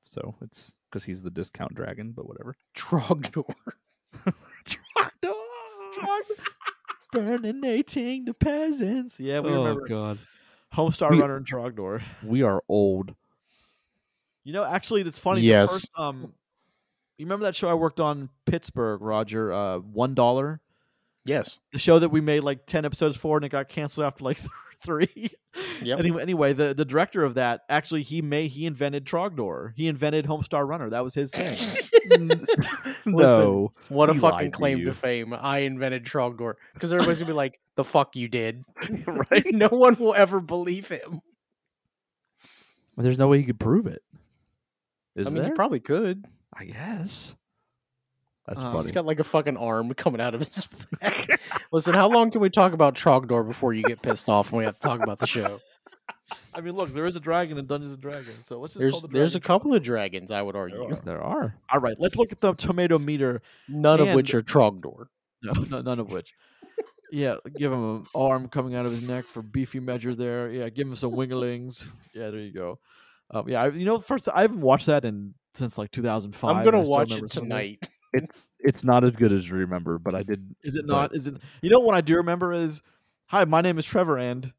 so it's because he's the discount dragon. But whatever. Trogdor. Trogdor, burninating the peasants. Yeah, we remember. oh remember God, Homestar We- Runner and Trogdor. we are old. You know, actually, it's funny. the Yes. first, um, you remember that show I worked on Pittsburgh, Roger? Uh, One dollar. Yes. The show that we made like ten episodes for, and it got canceled after like three. Yep. Anyway, anyway, the the director of that actually he made he invented Trogdor. He invented Homestar Runner. That was his thing. no, What a He fucking lied to claim to fame. I invented Trogdor. Because everybody's gonna be like, the fuck you did. right? no one will ever believe him. There's no way you could prove it. Is I mean, there? he probably could. I guess. That's Uh, funny. He's got like a fucking arm coming out of his back. Listen, how long can we talk about Trogdor before you get pissed off and we have to talk about the show? I mean, look, there is a dragon in Dungeons and Dragons, so let's just There's call the there's a couple of dragons, I would argue. are. there are. All right, let's look at the tomato meter. None of which are Trogdor. No, no, none of which. Yeah, give him an arm coming out of his neck for beefy measure there. Yeah, give him some winglings. Yeah, there you go. Um, yeah, I, you know, first I haven't watched that in since like 2005. I'm gonna watch it some of those. tonight. It's it's not as good as you remember, but I did. Is it but- not? Is it? You know what I do remember is, hi, my name is Trevor, and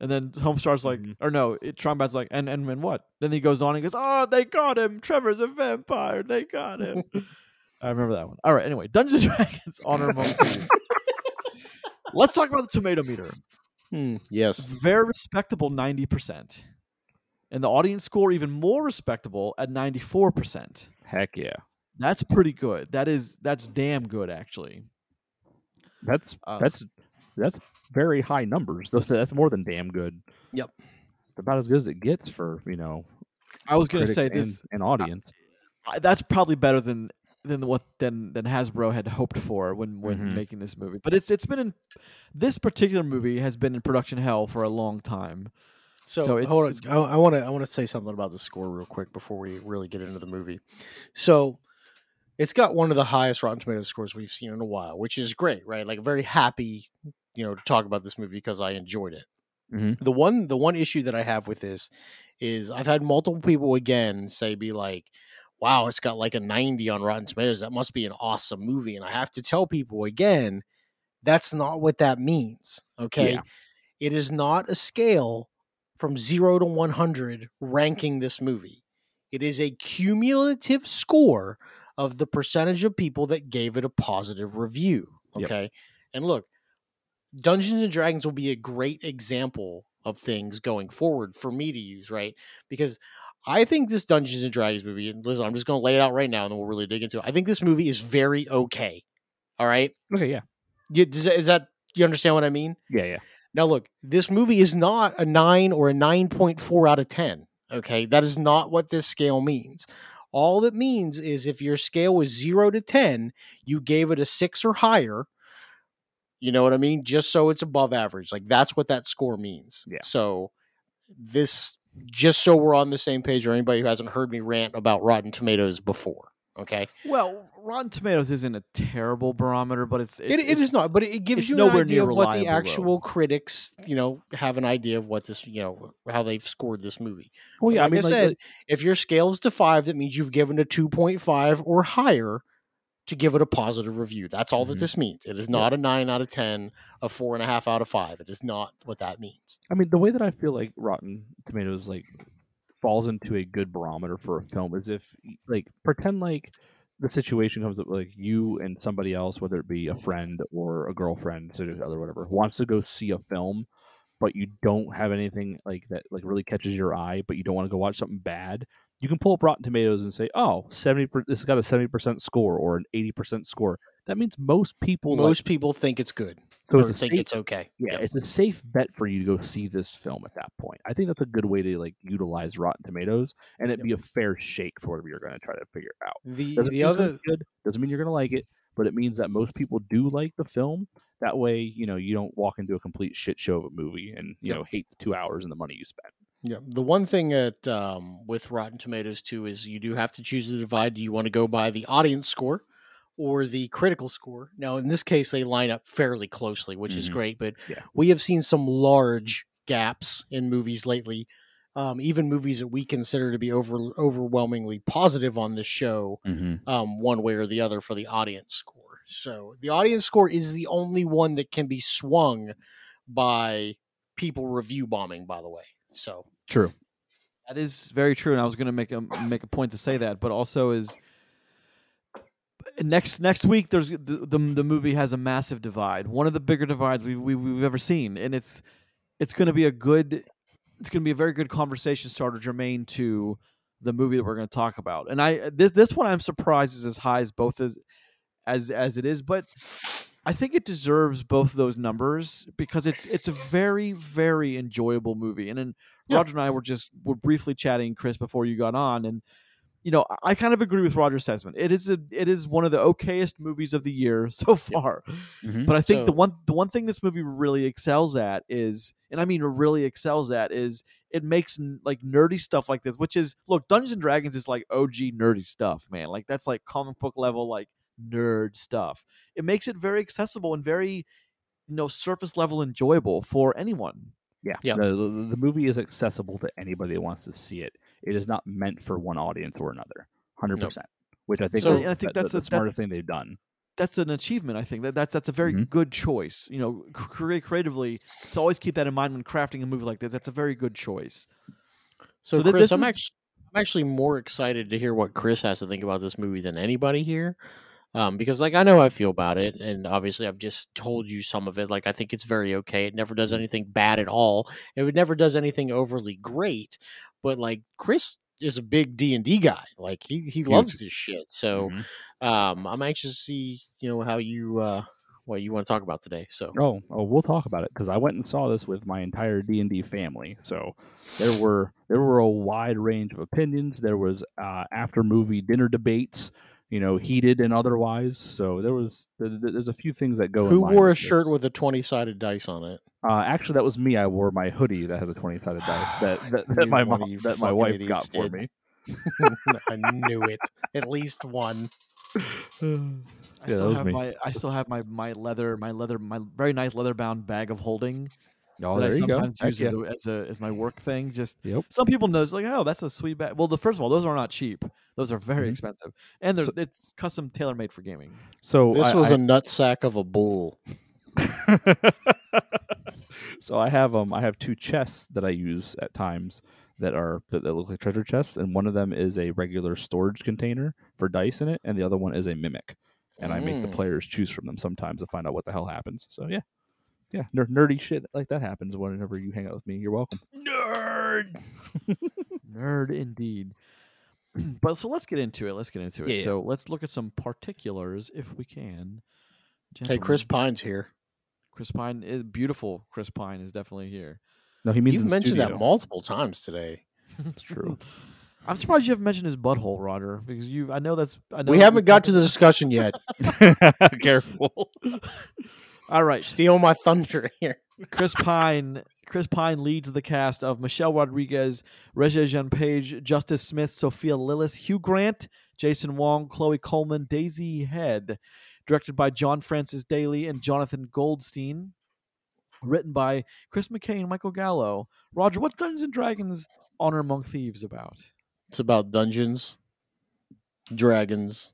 and then Homestar's like, Mhm. or no, it, Strong Bad's like, and and and what? Then he goes on and goes, oh, they got him. Trevor's a vampire. They got him. I remember that one. All right. Anyway, Dungeons and Dragons honorable. mention. Let's talk about the tomato meter. Hmm, yes. Very respectable, ninety percent, and the audience score even more respectable at ninety four percent. Heck yeah, That's pretty good. That is that's damn good actually. that's Uh, that's that's very high numbers. Those that's more than damn good. Yep. It's about as good as it gets for you know. I was going to say and, this. and audience. I- that's probably better than than what than than Hasbro had hoped for when when Mhm. making this movie. But it's it's been in this particular movie has been in production hell for a long time. So, So it's- hold on. it's- I want to I want to say something about the score real quick before we really get into the movie. So it's got one of the highest Rotten Tomatoes scores we've seen in a while, which is great, right? Like very happy, you know, to talk about this movie because I enjoyed it. Mhm. The one the one issue that I have with this is I've had multiple people again say be like, "Wow, it's got like a 90 on Rotten Tomatoes. That must be an awesome movie." And I have to tell people again, that's not what that means. Okay? Yeah. It is not a scale from 0 to 100 ranking this movie. It is a cumulative score of the percentage of people that gave it a positive review. Yep. Okay? And look, Dungeons and Dragons will be a great example of things going forward for me to use, right? Because I think this Dungeons and Dragons movie, and listen, I'm just going to lay it out right now and then we'll really dig into it. I think this movie is very okay. All right? Okay, yeah, You, does that, is that, you understand what I mean? yeah, yeah. Now, look, this movie is not a nine or a 9.4 out of 10. Okay. That is not what this scale means. All that means is if your scale was zero to 10, you gave it a six or higher. You know what I mean? Just so it's above average. Like that's what that score means. Yeah. So, this, just so we're on the same page, or anybody who hasn't heard me rant about Rotten Tomatoes before. Okay. Well, Rotten Tomatoes isn't a terrible barometer, but it's, it's It, it is it's- not, but it gives you an nowhere idea near of what the actual critics, you know, have an idea of what this, you know, how they've scored this movie. Well, yeah. like I mean, I like, said, like- if your scale's to five, that means you've given a two point five or higher to give it a positive review. That's all that Mhm. this means. It is not a nine out of ten, a four and a half out of five. It is not what that means. I mean, the way that I feel like Rotten Tomatoes like falls into a good barometer for a film is if like pretend like the situation comes up like you and somebody else, whether it be a friend or a girlfriend, significant other, whatever, wants to go see a film, but you don't have anything like that like really catches your eye, but you don't want to go watch something bad. You can pull up Rotten Tomatoes and say, "Oh, 70 per- this has got a seventy percent score or an eighty percent score." That means most people like- Most people think it's good. So it's a think safe, it's okay. yeah, Yep. it's a safe bet for you to go see this film at that point. I think that's a good way to like utilize Rotten Tomatoes and it Yep. be a fair shake for whatever you're going to try to figure out. The Doesn't the other good, doesn't mean you're going to like it, but it means that most people do like the film. That way, you know, you don't walk into a complete shit show of a movie and you Yep. know hate the two hours and the money you spent. Yeah, the one thing that um, with Rotten Tomatoes too is you do have to choose the divide. Do you want to go by the audience score or the critical score? Now, in this case, they line up fairly closely, which is Mhm. great. But Yeah. we have seen some large gaps in movies lately. um, even movies that we consider to be over overwhelmingly positive on this show, Mm-hmm. um, one way or the other for the audience score. So the audience score is the only one that can be swung by people review bombing. By the way, so True. That is very true, and I was going to make a make a point to say that, but also is next next week. There's the, the the movie has a massive divide, one of the bigger divides we, we we've ever seen, and it's it's going to be a good, it's going to be a very good conversation starter, germane to the movie that we're going to talk about. And I this this one I'm surprised is as high as both as as as it is, but I think it deserves both of those numbers because it's it's a very very enjoyable movie. And then Yeah. Roger and I were just were briefly chatting, Chris, before you got on, and you know I- I kind of agree with Roger assessment. It is a it is one of the okayest movies of the year so far. Mhm. But I think the one the one thing this movie really excels at is, and I mean really excels at is it makes n- like nerdy stuff like this, which is look Dungeons and Dragons is like OG nerdy stuff, man. Like that's like comic book level like nerd stuff. It makes it very accessible and very you know surface level enjoyable for anyone. Yeah. Yeah. The, the, the movie is accessible to anybody that wants to see it. It is not meant for one audience or another. Hundred Nope. percent. Which I think, So- is I think that's the, a- the that- smartest thing they've done. That's an achievement, I think. That that's that's a very Mhm. good choice. You know, create creatively to always keep that in mind when crafting a movie like this. That's a very good choice. So, So thi- Chris, I'm is- actually I'm actually more excited to hear what Chris has to think about this movie than anybody here. Um, because like I know I feel about it, and obviously I've just told you some of it. Like I think it's very okay. It never does anything bad at all. It never does anything overly great. But like Chris is a big D and D guy. Like he he loves this shit. So Mhm. um, I'm anxious to see you know how you uh what you want to talk about today. So Oh, oh, we'll talk about it because I went and saw this with my entire D and D family. So there were there were a wide range of opinions. There was uh, after movie dinner debates, you know, heated and otherwise. So there was there, there's a few things that go. who line wore a with shirt this. with a 20 sided dice on it? Uh, actually, that was me. I wore my hoodie that has a twenty sided dice that that, that my mom that my wife idiots got for me. I knew it. At least one. I Yeah, that still was have me. my I still have my my leather my leather my very nice leather bound bag of holding Oh, that I there you go. sometimes Heck use yeah. as, a, as a as my work thing. Just Yep. some people know it's like oh that's a sweet bag. Well, the first of all, those are not cheap. Those are very Mhm. expensive, and they're, So- it's custom tailor made for gaming. So This I- was I- a nutsack of a bull. so I have um I have two chests that I use at times that are that, that look like treasure chests, and one of them is a regular storage container for dice in it, and the other one is a mimic. And I make the Mm. players choose from them sometimes to find out what the hell happens. So yeah, yeah, ner- nerdy shit like that happens whenever you hang out with me. You're welcome. Nerd. Nerd indeed. but so let's get into it. Let's get into it. Yeah, yeah. So let's look at some particulars if we can. Hey, Chris Pine's here. Chris Pine is beautiful. Chris Pine is definitely here. No, he means You've mentioned studio. that multiple times today. It's true. I'm surprised you haven't mentioned his butthole, Roger, because you. I know that's. I know We that haven't got to the discussion yet. Careful. All right, Steal my thunder here. Chris Pine. Chris Pine leads the cast of Michelle Rodriguez, Regé Jean Page, Justice Smith, Sophia Lillis, Hugh Grant, Jason Wong, Chloe Coleman, Daisy Head. Directed by John Francis Daley and Jonathan Goldstein. Written by Chris McKay and Michael Gilio. Roger, what's Dungeons and Dragons Honor Among Thieves about? It's about dungeons, dragons,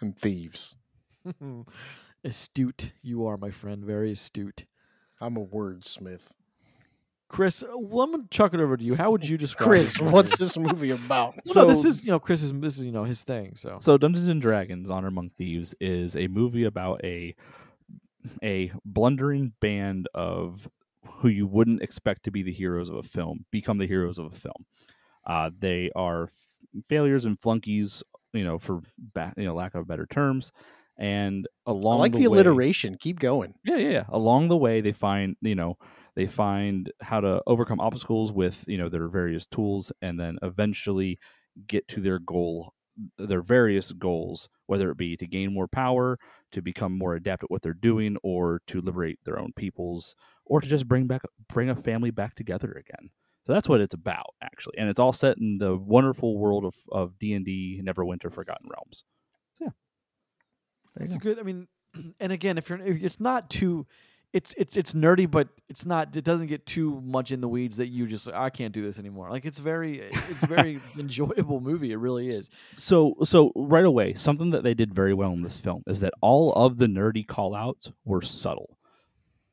and thieves. astute you are, my friend. Very astute. I'm a wordsmith. Chris, uh, well, I'm gonna chuck it over to you. How would you describe Chris, this what's this movie about? Well, no, this is you know Chris's this is you know his thing. So So Dungeons and Dragons: Honor Among Thieves is a movie about a a blundering band of who you wouldn't expect to be the heroes of a film become the heroes of a film. Uh, they are f- failures and flunkies, you know, for ba- you know lack of better terms. And I along like the, the way, alliteration. Keep going. yeah, yeah, yeah. Along the way, they find you know they find how to overcome obstacles with you know their various tools, and then eventually get to their goal, their various goals, whether it be to gain more power, to become more adept at what they're doing, or to liberate their own peoples, or to just bring back bring a family back together again. So that's what it's about, actually, and it's all set in the wonderful world of of D and D, Neverwinter, Forgotten Realms. So yeah, there you it's go. a good. I mean, and again, if you're, if it's not too, it's it's it's nerdy, but it's not. It doesn't get too much in the weeds that you just I can't do this anymore. Like it's very it's very enjoyable movie. It really is. So so right away, something that they did very well in this film is that all of the nerdy call outs were subtle.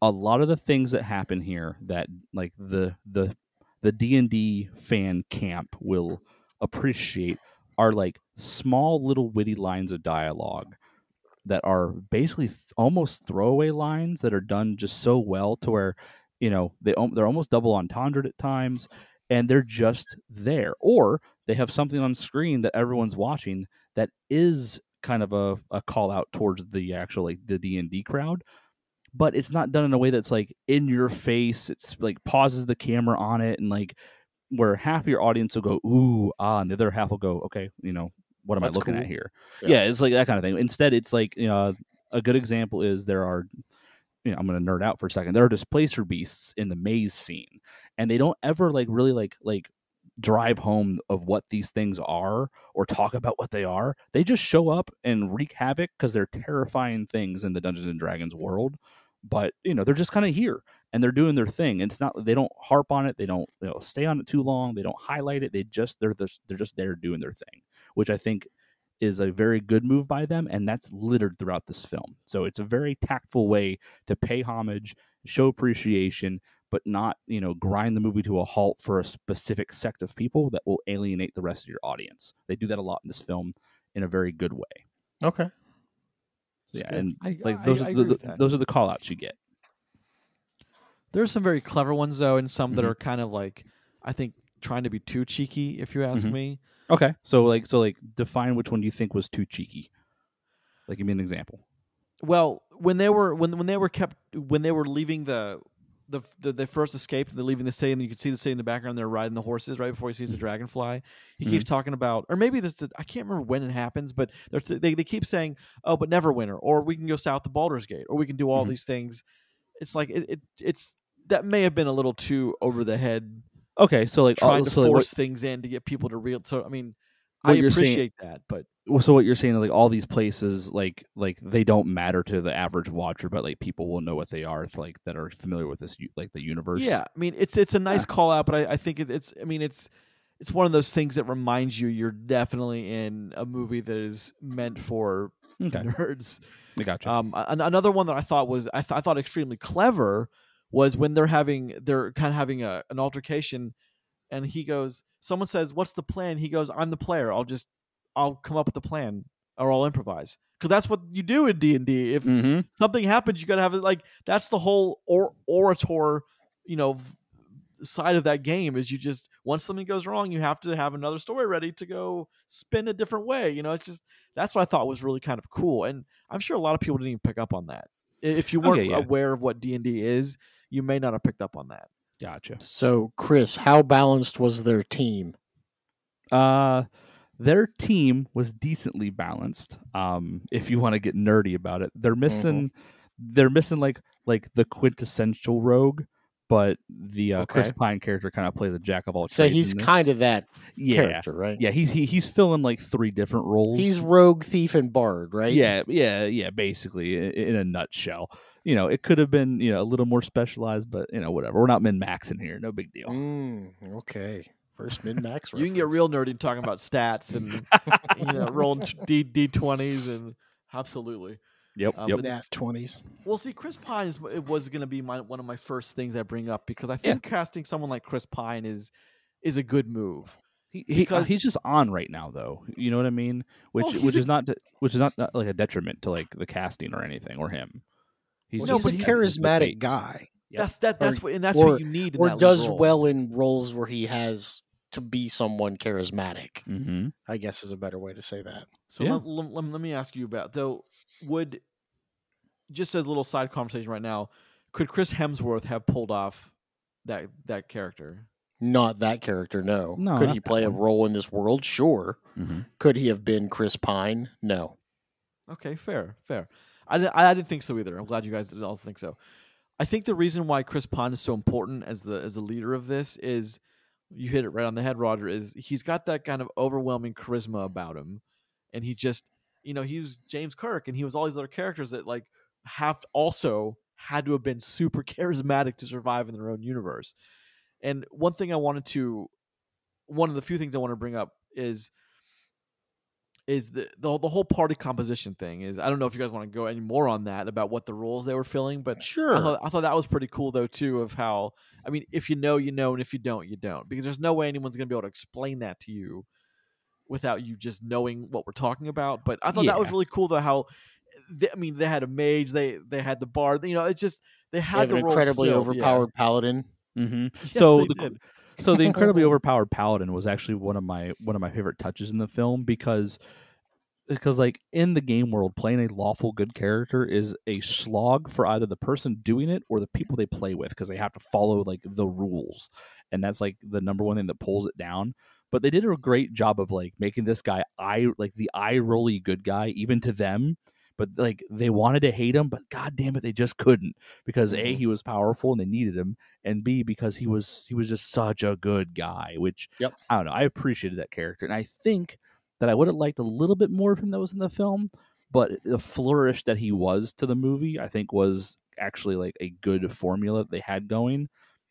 A lot of the things that happen here that like the the the D&D fan camp will appreciate are like small little witty lines of dialogue that are basically th- almost throwaway lines that are done just so well to where you know they they're almost double entendre at times and they're just there. Or they have something on screen that everyone's watching that is kind of a, a call out towards the actual like the d&d crowd but it's not done in a way that's like in your face. It's like pauses the camera on it and like where half your audience will go ooh ah and the other half will go okay you know what am That's i looking at here? Yeah. yeah. it's like that kind of thing. Instead it's like you know a good example is there are you know i'm going to nerd out for a second. There are displacer beasts in the maze scene and they don't ever like really like like drive home of what these things are or talk about what they are. They just show up and wreak havoc because they're terrifying things in the dungeons and dragons world but you know they're just kind of here and they're doing their thing and it's not they don't harp on it they don't you know stay on it too long they don't highlight it they just they're just, they're just there doing their thing which i think is a very good move by them and that's littered throughout this film so it's a very tactful way to pay homage show appreciation but not you know grind the movie to a halt for a specific sect of people that will alienate the rest of your audience they do that a lot in this film in a very good way Okay. so, yeah good. and I- like those I are the, with the- those are the call outs you get There are some very clever ones though, and some that Mhm. are kind of like I think trying to be too cheeky. If you ask Mhm. me, Okay. So like so like define which one you think was too cheeky? Like give me an example. Well, when they were when when they were kept when they were leaving the the the, the first escape, they're leaving the city, and you can see the city in the background. They're riding the horses right before he sees the dragonfly. He keeps talking about, or maybe this I can't remember when it happens, but they're, they they keep saying, "Oh, but Neverwinter," or "We can go south to Baldur's Gate," or "We can do all Mhm. these things." It's like it, it it's that may have been a little too over the head, Okay, so like trying all, to so like, force things in to get people to real. So I mean, I you're saying- appreciate that, but so what you're saying is like all these places like like they don't matter to the average watcher, but like people will know what they are if, like that are familiar with this like the universe. Yeah, I mean it's it's a nice Yeah. call out, but I, I think it, it's I mean it's it's one of those things that reminds you you're definitely in a movie that is meant for Okay. nerds. I gotcha. Um, another one that I thought was I, th- I thought extremely clever was when they're having they're kind of having a an altercation, and he goes, someone says, "What's the plan?" He goes, "I'm the player. I'll just I'll come up with the plan or I'll improvise." Because that's what you do in D and D. If mm-hmm. something happens, you got to have it like that's the whole or orator, you know, v- side of that game is you just once something goes wrong, you have to have another story ready to go spin a different way. You know, it's just that's what I thought was really kind of cool, and I'm sure a lot of people didn't even pick up on that. If you weren't yeah. aware of what D and D is, you may not have picked up on that. Gotcha. So, Chris, how balanced was their team? Uh their team was decently balanced. Um, if you want to get nerdy about it, they're missing, they're missing like like the quintessential rogue, but the uh, Chris Pine character kind of plays a jack of all trades. So he's kind of that yeah, character, right? yeah. He's he, he's filling like three different roles. He's rogue, thief, and bard, right? Yeah, yeah, yeah. Basically, i- in a nutshell, you know, it could have been you know a little more specialized, but you know, whatever. We're not min maxing here. No big deal. Mm, okay. First min max. You can get real nerdy talking about stats and you know rolling d d twenties and absolutely. Yep, Um, yep. but twenties. Well, see, Chris Pine is it was going to be my one of my first things I bring up because I think casting someone like Chris Pine is is a good move. He, he, because- he's just on right now, though. You know what I mean? Which Well, which a- is not which is not, not like a detriment to like the casting or anything or him. He's No, he's but a charismatic guy, Yep. That's that. That's Or- what, and that's or- what you need. In or that does role. well in roles where he has to be someone charismatic. Mm-hmm. I guess is a better way to say that. So Yeah. let, let, let, let me ask you about though. Would just as a little side conversation right now? Could Chris Hemsworth have pulled off that that character? Not that character, no. No, Could he play a role in this world? Sure. Mm-hmm. Could he have been Chris Pine? No. Okay, fair, fair. I, di- I didn't think so either. I'm glad you guys also think so. I think the reason why Chris Pine is so important as the as a leader of this is you hit it right on the head, Roger. Is he's got that kind of overwhelming charisma about him, and he just you know he was James Kirk and he was all these other characters that like have also had to have been super charismatic to survive in their own universe. And one thing I wanted to, one of the few things I want to bring up is, is the, the the whole party composition thing. Is I don't know if you guys want to go any more on that about what the roles they were filling, but Sure. I thought, I thought that was pretty cool though too. Of how I mean, if you know, you know, and if you don't, you don't, because there's no way anyone's gonna be able to explain that to you without you just knowing what we're talking about. But I thought that was really cool though. How they, I mean, they had a mage, they they had the bard. You know, it's just they They had have the an roles incredibly filled, yeah. overpowered paladin. hmm Yes, so they the, did. So the incredibly overpowered paladin was actually one of my one of my favorite touches in the film because because like in the game world playing a lawful good character is a slog for either the person doing it or the people they play with because they have to follow like the rules. And that's like the number one thing that pulls it down. But they did a great job of like making this guy eye like the eye rolly good guy even to them but like they wanted to hate him but god damn it they just couldn't because a Mhm. he was powerful and they needed him and b because he was he was just such a good guy which Yep. i don't know i appreciated that character and i think that i would have liked a little bit more of him that was in the film but the flourish that he was to the movie i think was actually like a good formula that they had going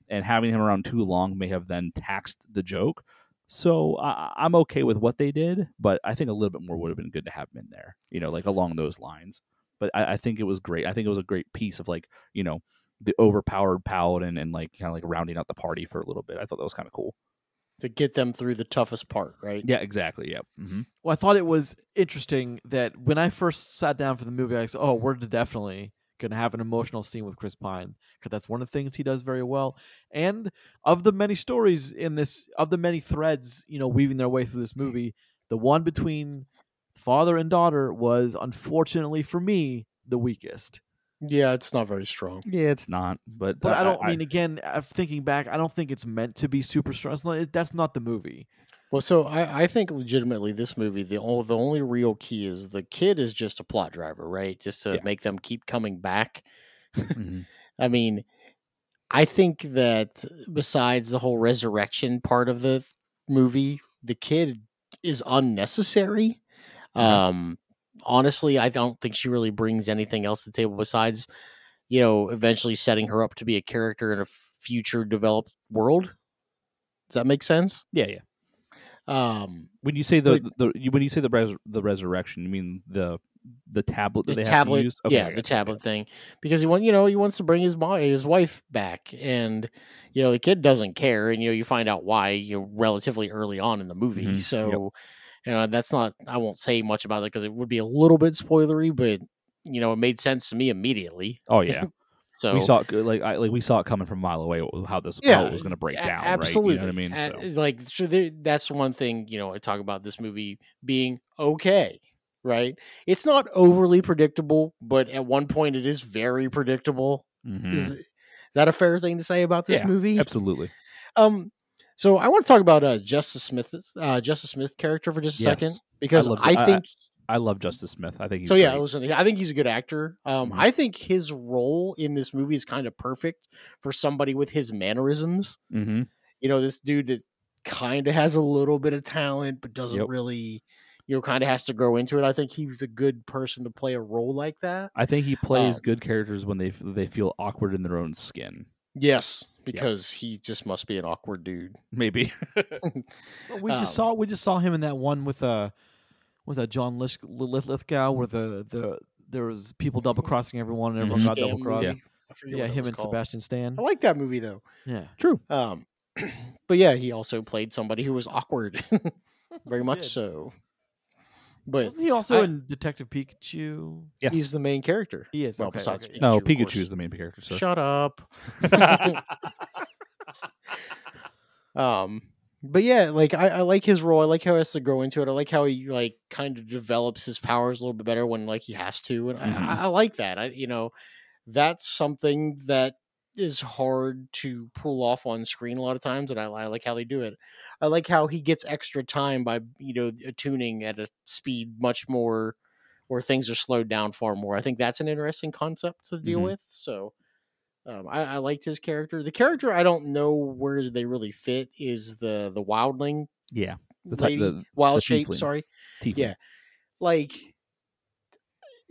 and having him around too long may have then taxed the joke so I, I'm okay with what they did, but I think a little bit more would have been good to have him in there, you know, like along those lines. But I, I think it was great. I think it was a great piece of like, you know, the overpowered paladin and like kind of like rounding out the party for a little bit. I thought that was kind of cool. to get them through the toughest part, right? Yeah, exactly. Yeah. hmm Well, I thought it was interesting that when I first sat down for the movie, I said, "Oh, we're definitely going to have an emotional scene with Chris Pine because that's one of the things he does very well." And of the many stories in this, of the many threads, you know, weaving their way through this movie, the one between father and daughter was unfortunately for me the weakest. Yeah, it's not very strong. Yeah, it's not, but But I don't mean again. uh, Thinking back, I don't think it's meant to be super strong. It's not- it- That's not the movie. Well, so I, I think legitimately this movie, the only, the only real key is the kid is just a plot driver, right? Just to Yeah. make them keep coming back. Mhm. I mean, I think that besides the whole resurrection part of the movie, the kid is unnecessary. Um, honestly, I don't think she really brings anything else to the table besides, you know, eventually setting her up to be a character in a future developed world. Does that make sense? yeah, yeah. Um, When you say the, But- the when you say the res, the resurrection, you mean the the tablet that the they tablet, have to use? Okay, yeah, the okay. tablet thing, because he want you know he wants to bring his mo- his wife back, and you know the kid doesn't care, and you know you find out why you know relatively early on in the movie. Mhm, yep. So, you know that's not I won't say much about it because it would be a little bit spoilery, but you know it made sense to me immediately. Oh yeah, So we saw it like I, like we saw it coming from a mile away how this how yeah, it was going to break a- down. Absolutely, right? You know what I mean? So, it's like so there, that's one thing you know I talk about this movie being okay. Right, it's not overly predictable, but at one point it is very predictable. mhm. Is, is that a fair thing to say about this Yeah, movie? absolutely. Um, so I want to talk about uh, Justice Smith, uh, Justice Smith character for just a second because I, I- think I love Justice Smith. I think he's so. Yeah, great. listen, I think he's a good actor. Um, Mhm. I think his role in this movie is kind of perfect for somebody with his mannerisms. Mm-hmm. You know, this dude that kind of has a little bit of talent, but doesn't Yep. really, you know, kind of has to grow into it. I think he's a good person to play a role like that. I think he plays Um, good characters when they they feel awkward in their own skin. Yes, because he just must be an awkward dude. Maybe. Well, we just Um, saw we just saw him in that one with uh was that John Lish- Lith- Lithgow where the the there was people double crossing everyone and everyone Mhm. got double crossed. movie. I forget Yeah, him and called. Sebastian Stan. I like that movie though. Yeah, True. Um, but yeah, he also played somebody who was awkward, very much so. But wasn't he also I- in Detective Pikachu? Yes. he's the main character. He is. Well, okay, besides okay. no, Pikachu, of Pikachu is the main character. Sir. Shut up. um, but yeah, like I, I like his role. I like how he has to grow into it. I like how he like kind of develops his powers a little bit better when like he has to, and Mhm. I, I like that. I you know, that's something that is hard to pull off on screen a lot of times, and I, I like how they do it. I like how he gets extra time by you know tuning at a speed much more, where things are slowed down far more. I think that's an interesting concept to deal Mhm. with. So. Um, I, I liked his character. The character I don't know where they really fit is the the wildling yeah. The type- lady, the- wild the shape. tiefling. Sorry, Tiefling. Yeah. like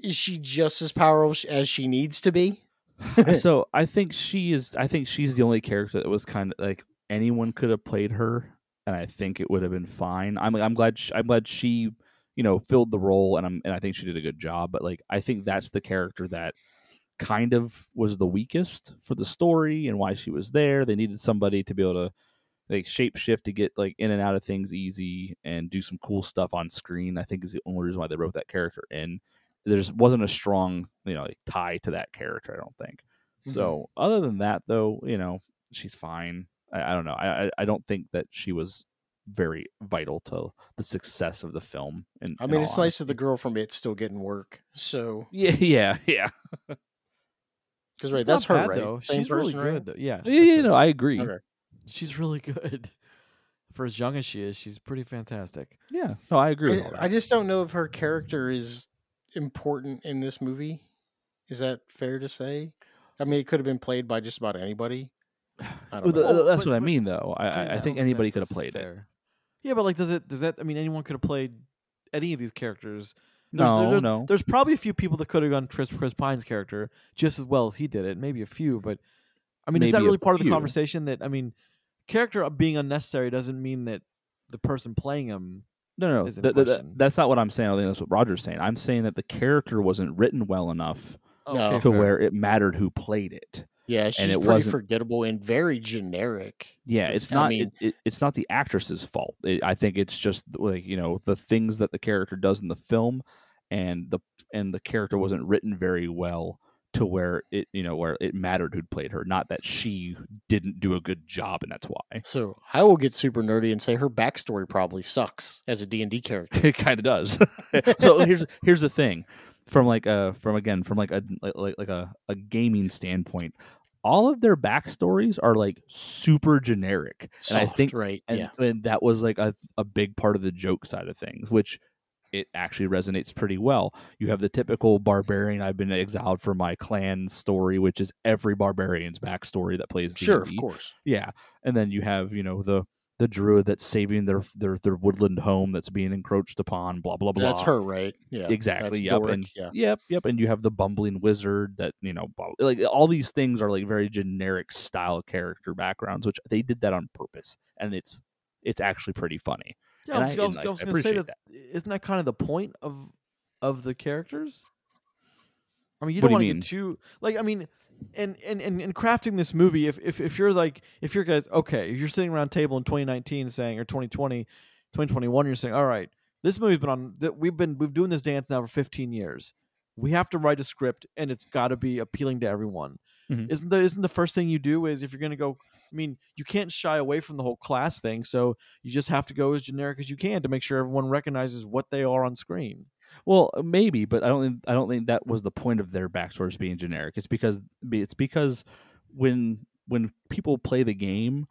is she just as powerful as she needs to be? so I think she is. I think she's the only character that was kind of like anyone could have played her, and I think it would have been fine. I'm I'm glad she, I'm glad she you know filled the role, and I'm and I think she did a good job. But like I think that's the character that kind of was the weakest for the story and why she was there. They needed somebody to be able to like shapeshift to get like in and out of things easy and do some cool stuff on screen. I think is the only reason why they wrote that character in. There just wasn't a strong you know like, tie to that character. I don't think. Mhm. So other than that, though, you know she's fine. I, I don't know. I, I I don't think that she was very vital to the success of the film. And I mean, it's nice that the girl from It's still getting work. So, Yeah, yeah, yeah. because right, that's her, bad, right? Though. Same She's really person, right? good. Though. Yeah, Yeah, that's yeah, no, I agree. Okay. she's really good. For as young as she is, she's pretty fantastic. Yeah, no, I agree with I, all I just don't know if her character is important in this movie. Is that fair to say? I mean, it could have been played by just about anybody. I Well, don't the- know. Well, that's but- what I mean, though. I, I, I think anybody could have that's played it. Yeah, but like, does it? Does that? I mean, anyone could have played any of these characters. There's, No, there's, no. There's probably a few people that could have done Chris, Chris Pine's character just as well as he did it. Maybe a few, but I mean, is that really part of the conversation? That I mean, character being unnecessary doesn't mean that the person playing him. No, no, is in th- th- th- that's not what I'm saying. I think that's what Roger's saying. I'm saying that the character wasn't written well enough oh, No. to where it mattered who played it. Yeah, she's it pretty wasn't- forgettable and very generic. Yeah, it's not. I mean- it, it, it's not the actress's fault. It, I think it's just like you know the things that the character does in the film, and the and the character wasn't written very well to where it you know where it mattered who played her. Not that she didn't do a good job, and that's why So I will get super nerdy and say her backstory probably sucks as a D and D character. it kind of does. so here's here's the thing, from like a from again from like a like like a, a gaming standpoint, all of their backstories are like super generic, and I think right? and, yeah, and that was like a, a big part of the joke side of things which it actually resonates pretty well you have the typical barbarian i've been exiled from my clan story which is every barbarian's backstory that plays sure, of D&D. course. yeah and then you have you know the the druid that's saving their their their woodland home that's being encroached upon blah blah blah That's her, right? Yeah, exactly That's yep Doric, and yeah. yep yep and you have the bumbling wizard that you know blah- like all these things are like very generic style character backgrounds which they did that on purpose and it's it's actually pretty funny Yeah, And I was, I- I was, and I I was going to say appreciate that. Isn't that kind of the point of of the characters? I mean, you don't do want to get too like. I mean, and and and in crafting this movie, if if if you're like, if you're guys okay, if you're sitting around a table in 2019 saying or 2020, 2021, you're saying, all right, this movie's been on. We've been we've doing this dance now for 15 years. We have to write a script, and it's got to be appealing to everyone. Mhm. Isn't the isn't the first thing you do is if you're going to go I mean, you can't shy away from the whole class thing, so you just have to go as generic as you can to make sure everyone recognizes what they are on screen. Well, maybe, but I don't think I don't think that was the point of their backstories being generic. It's because it's because when when people play the game,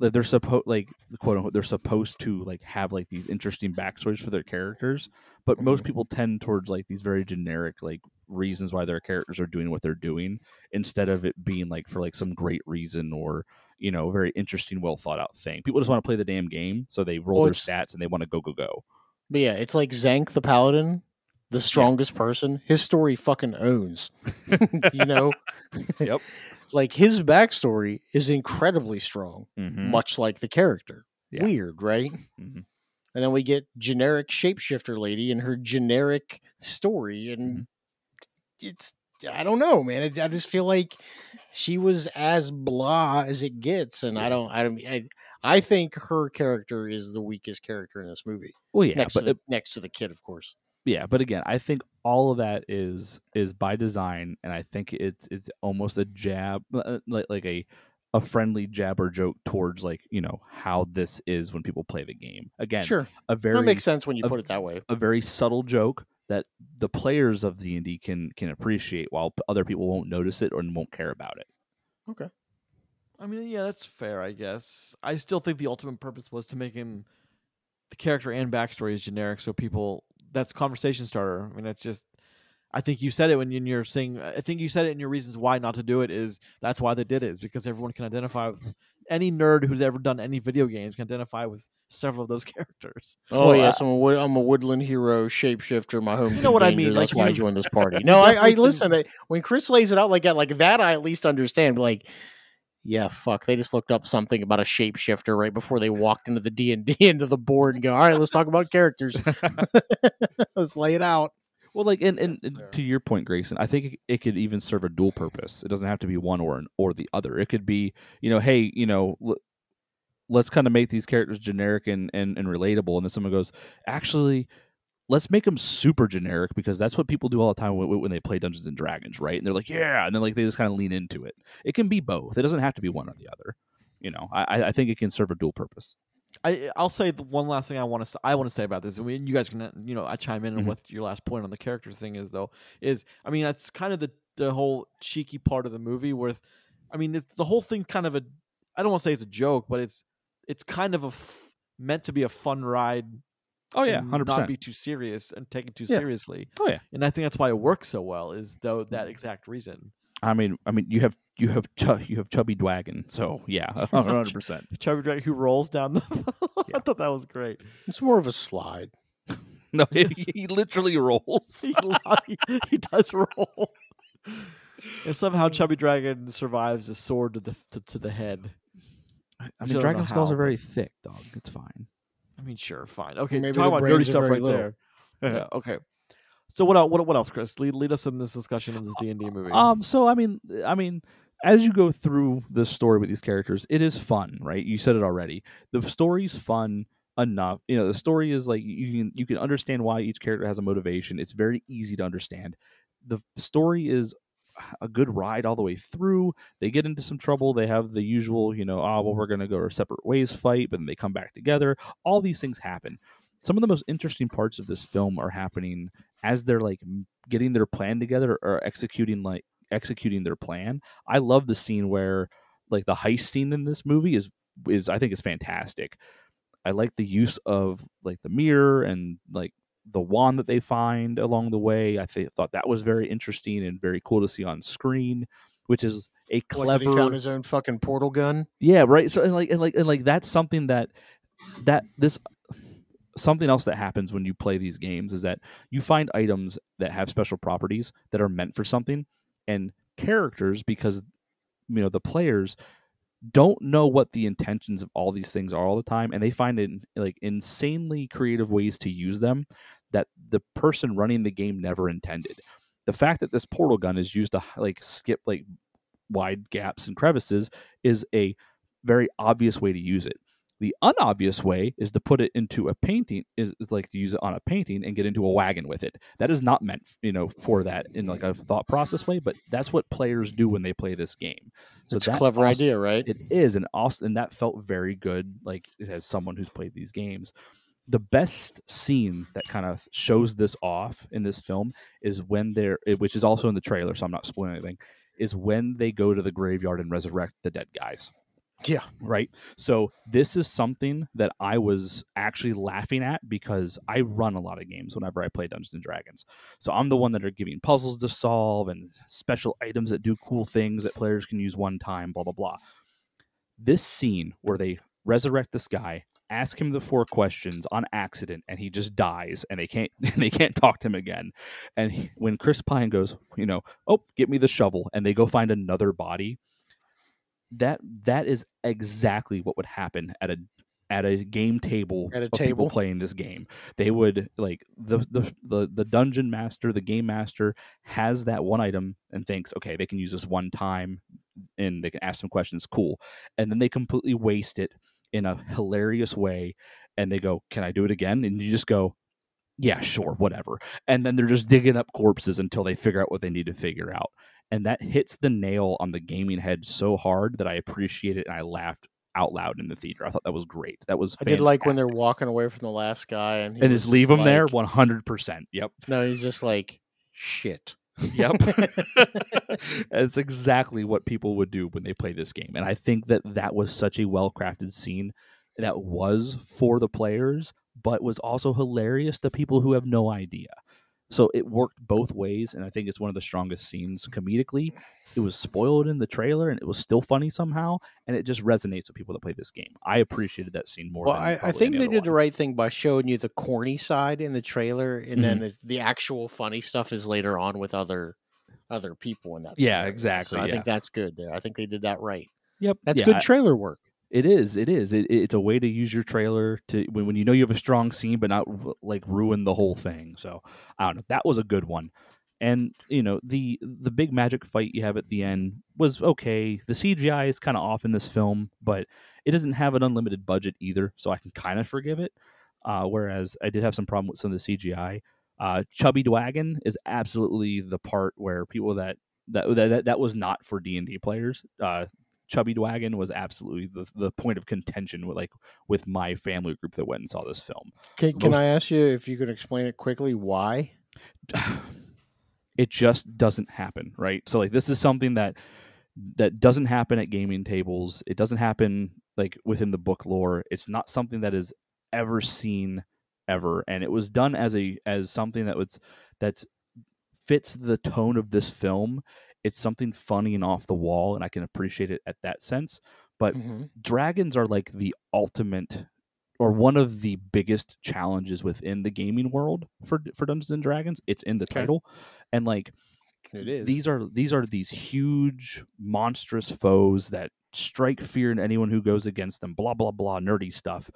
that they're supposed like quote unquote they're supposed to like have like these interesting backstories for their characters, but most mm-hmm. people tend towards like these very generic like reasons why their characters are doing what they're doing instead of it being like for like some great reason or you know very interesting well thought out thing. People just want to play the damn game, so they roll Well, their stats and they want to go go go. But yeah, it's like Zank the Paladin, the strongest person. His story fucking owns. you know? Yep. like his backstory is incredibly strong, Mhm. much like the character. Yeah. Weird, right? Mhm. And then we get generic shapeshifter lady and her generic story, and Mhm. it's I don't know, man. I, I just feel like she was as blah as it gets, and I don't, I don't, I, I think her character is the weakest character in this movie, Well, yeah, next but to the, next to the kid, of course. Yeah but again i think all of that is is by design and i think it's it's almost a jab uh, like, like a a friendly jab or joke towards like you know how this is when people play the game again Sure, a very that makes sense when you a- put it that way. a very subtle joke that the players of d&d can can appreciate while other people won't notice it or won't care about it Okay. I mean, yeah, that's fair, I guess. I still think the ultimate purpose was to make him the character and backstory is generic, so people that's conversation starter. I mean, that's just I think you said it when you- you're saying. I think you said it in your reasons why not to do it is that's why they did it is because everyone can identify with any nerd who's ever done any video games can identify with several of those characters. Oh Well, yes, I'm a, wood, I'm a woodland hero shapeshifter. My home. You know in what I mean, That's like, why I you- joined this party. No, I, I listen. I- When Chris lays it out like that, like that, I at least understand. Like, yeah, fuck. They just looked up something about a shapeshifter right before they walked into the D and D into the board and go, all right, let's talk about characters. let's lay it out. Well, like, and, and, and to your point, Grayson, I think it, it could even serve a dual purpose. It doesn't have to be one or an, or the other. It could be, you know, hey, you know, l- let's kind of make these characters generic and, and, and relatable. And then someone goes, actually, let's make them super generic because that's what people do all the time when, when they play Dungeons and Dragons, right? And they're like, yeah, and then like they just kind of lean into it. It can be both. It doesn't have to be one or the other. You know, I, I- think it can serve a dual purpose. I I'll say the one last thing I want to I want to say about this. I mean, you guys can you know I chime in Mhm. with your last point on the characters thing is though is I mean that's kind of the the whole cheeky part of the movie where I mean it's the whole thing kind of a I don't want to say it's a joke but it's it's kind of a f- meant to be a fun ride. Oh yeah, and hundred Not percent. be too serious and take it too Yeah. seriously. Oh yeah. And I think that's why it works so well is though that exact reason. I mean, I mean, you have you have chu- you have chubby Dwagon, so yeah, hundred percent. Chubby Drake who rolls down the. Yeah. I thought that was great. It's more of a slide. No, he, he literally rolls. he, he, he does roll. And somehow Chubby Dragon survives a sword to the to, to the head. I I mean, don't dragon skulls how, are very thick, dog. It's fine. I mean, sure, fine, okay. Maybe talk about brains nerdy stuff right little. there. yeah, okay. So what? el- What? What else, Chris? Lead lead us in this discussion in this D and D movie. Um, so I mean, I mean, as you go through the story with these characters, it is fun, right? You said it already. The story's fun enough. You know, the story is like you can you can understand why each character has a motivation. It's very easy to understand. The story is a good ride all the way through. They get into some trouble. They have the usual, you know, oh well, we're gonna go our separate ways fight, but then they come back together. All these things happen. Some of the most interesting parts of this film are happening as they're like getting their plan together or executing like executing their plan. I love the scene where like the heist scene in this movie is is I think is fantastic. I like the use of like the mirror and like the wand that they find along the way. I th- thought that was very interesting and very cool to see on screen, which is a did he found his own fucking portal gun? yeah, right. So and like and like and like that's something that that this something else that happens when you play these games is that you find items that have special properties that are meant for something and characters because you know the players don't know what the intentions of all these things are all the time and they find it like insanely creative ways to use them that the person running the game never intended the fact that this portal gun is used to like skip like wide gaps and crevices is a very obvious way to use it. The unobvious way is to put it into a painting is, is like to use it on a painting and get into a wagon with it. That is not meant, you know, for that in like a thought process way, but that's what players do when they play this game. So It's a clever also- idea, right? it is, and also, and that felt very good. Like as someone who's played these games, the best scene that kind of shows this off in this film is when they're, which is also in the trailer, so I'm not spoiling anything. Is when they go to the graveyard and resurrect the dead guys. Yeah. Right. So this is something that I was actually laughing at because I run a lot of games whenever I play Dungeons and Dragons. So I'm the one that are giving puzzles to solve and special items that do cool things that players can use one time, blah blah blah. This scene where they resurrect this guy, ask him the four questions on accident, and he just dies, and they can't they can't talk to him again. And he- when Chris Pine goes, you know, oh, get me the shovel, and they go find another body. That that is exactly what would happen at a at a game table At a table. playing this game. They would like the, the the the dungeon master, the game master has that one item and thinks, okay, they can use this one time and they can ask some questions, cool. And then they completely waste it in a hilarious way and they go, Can I do it again? And you just go, Yeah, sure, whatever. And then they're just digging up corpses until they figure out what they need to figure out. And that hits the nail on the gaming head so hard that I appreciate it and I laughed out loud in the theater. I thought that was great. That was I did like when they're walking away from the last guy and he and just leave there like- 100%. Yep. No, he's just like shit. Yep. It's exactly what people would do when they play this game. And I think that that was such a well crafted scene that was for the players, but was also hilarious to people who have no idea. So it worked both ways, and I think it's one of the strongest scenes comedically. It was spoiled in the trailer, and it was still funny somehow, and it just resonates with people that play this game. I appreciated that scene more. Well, than I, I think they did the right thing by showing you the corny side in the trailer, and then Mm-hmm. is the actual funny stuff is later on with other other people in that. Yeah, scenario. exactly, So I yeah. think that's good there. I think they did that right. Yep, That's yeah, good trailer work. It is. It is. It, it's a way to use your trailer to when, when you know you have a strong scene, but not like ruin the whole thing. So I don't know. That was a good one. And you know the the big magic fight you have at the end was okay. The CGI is kind of off in this film, but it doesn't have an unlimited budget either, so I can kind of forgive it. Uh, whereas I did have some problem with some of the CGI. Uh, Chubby Dwagon is absolutely the part where people that that that, that was not for D and D players. Uh, Chubby Dwagon was absolutely the the point of contention with like with my family group that went and saw this film. Can, can I ask you if you could explain it quickly? Why? it just doesn't happen, right? So like this is something that that doesn't happen at gaming tables. It doesn't happen like within the book lore. It's not something that is ever seen ever and it was done as a as something that was that's fits the tone of this film. It's something funny and off the wall and I can appreciate it at that sense. But Mhm. dragons are like the ultimate or one of the biggest challenges within the gaming world for for Dungeons and Dragons. It's in the Okay. title, and like It is. these are these are these huge monstrous foes that strike fear in anyone who goes against them. Blah blah blah, nerdy stuff,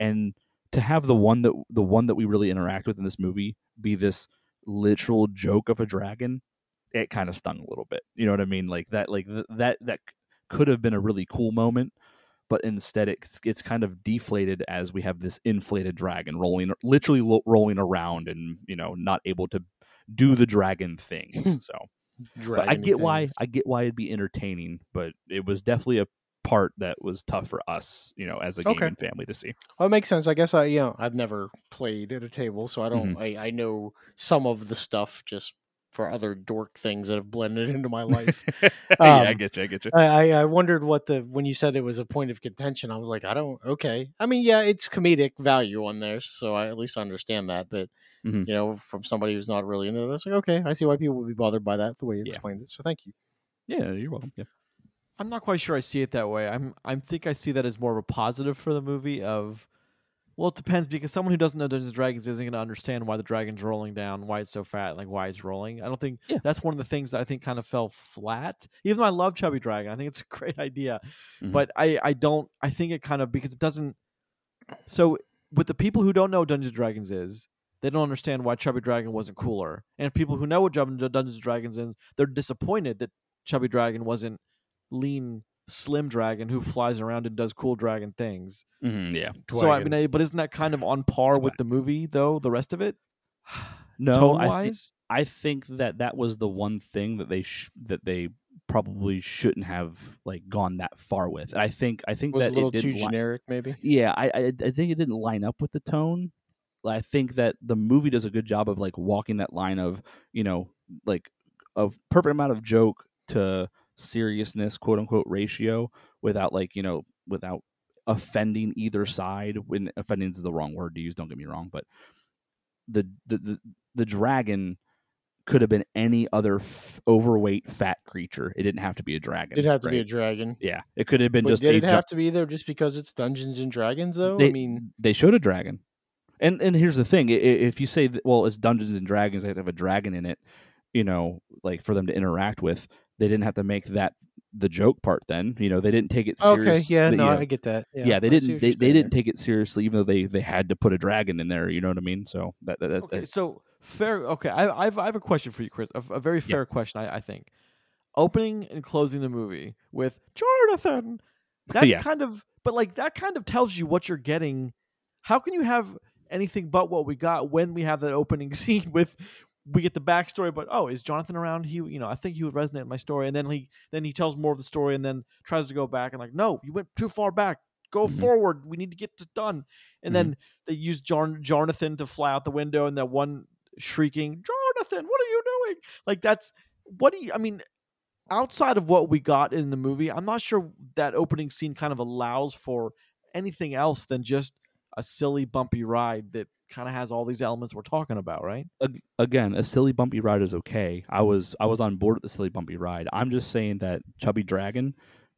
and to have the one that the one that we really interact with in this movie be this literal joke of a dragon, it kind of stung a little bit. You know what I mean? Like that, like th- that that could have been a really cool moment, but instead it's it's kind of deflated as we have this inflated dragon rolling, literally lo- rolling around, and you know not able to do the dragon things. So, but I get why. I get why it'd be entertaining, but it was definitely a part that was tough for us, you know, as a Okay. gaming family to see. Well, it makes sense. I guess I, you know, I've never played at a table, so I don't. Mm-hmm. I, I know some of the stuff just for other dork things that have blended into my life. yeah, I Um, get you. I get you. I, I I wondered what the when you said it was a point of contention. I was like, I don't. Okay, I mean, yeah, it's comedic value on there, so I at least understand that. But Mhm. you know, from somebody who's not really into this, like, okay, I see why people would be bothered by that the way you Yeah. explained it. So thank you. Yeah, you're welcome. Yeah. I'm not quite sure I see it that way. I'm I think I see that as more of a positive for the movie of well, it depends because someone who doesn't know Dungeons and Dragons isn't going to understand why the dragon's rolling down, why it's so fat, like why it's rolling. I don't think Yeah. that's one of the things that I think kind of fell flat. Even though I love Chubby Dragon, I think it's a great idea, Mhm. but I I don't I think it kind of because it doesn't. So with the people who don't know what Dungeons and Dragons is, they don't understand why Chubby Dragon wasn't cooler, and people who know what Dungeons and Dragons is, they're disappointed that Chubby Dragon wasn't lean, slim dragon who flies around and does cool dragon things. Mhm, yeah. So I mean, but isn't that kind of on par with the movie though? The rest of it, No, I, thi- wise. I think that that was the one thing that they sh- that they probably shouldn't have like gone that far with. I think I think was a little it too li- generic, maybe. yeah, I, I I think it didn't line up with the tone. I think that the movie does a good job of like walking that line of you know like a perfect amount of joke to seriousness, quote unquote ratio, without like you know without offending either side. When offending is the wrong word to use, don't get me wrong, but the the the, the dragon could have been any other f- overweight fat creature. It didn't have to be a dragon. It had to be a dragon. yeah. It could have been But just did it have to be there just because it's Dungeons and Dragons, though? they, I mean, they showed a dragon, and and here's the thing: if you say, that, well, it's Dungeons and Dragons, they have to have a dragon in it, you know, like for them to interact with. They didn't have to make that the joke part. Then, you know, they didn't take it seriously. okay, yeah, no, yeah, I get that. Yeah, yeah, they I didn't. They, they didn't take it seriously, even though they they had to put a dragon in there. You know what I mean? So that that, that, Okay, that- so fair. Okay, I, I've I have a question for you, Chris. A, a very fair question, I, I think. Opening and closing the movie with Jarnathan. That Yeah. kind of, but like that kind of tells you what you're getting. How can you have anything but what we got when we have that opening scene with? We get the backstory, but oh, is Jarnathan around? He, you know, I think he would resonate with my story, and then he, then he tells more of the story, and then tries to go back, and like, no, you went too far back. Go Mhm. forward. We need to get this done. And Mhm. then they use Jon- Jarnathan to fly out the window, and that one shrieking, Jarnathan, what are you doing? Like that's what do you? I mean, outside of what we got in the movie, I'm not sure that opening scene kind of allows for anything else than just a silly bumpy ride that kind of has all these elements we're talking about, right? Again, a silly bumpy ride is okay. I was I was on board with the silly bumpy ride. I'm just saying that Chubby Dragon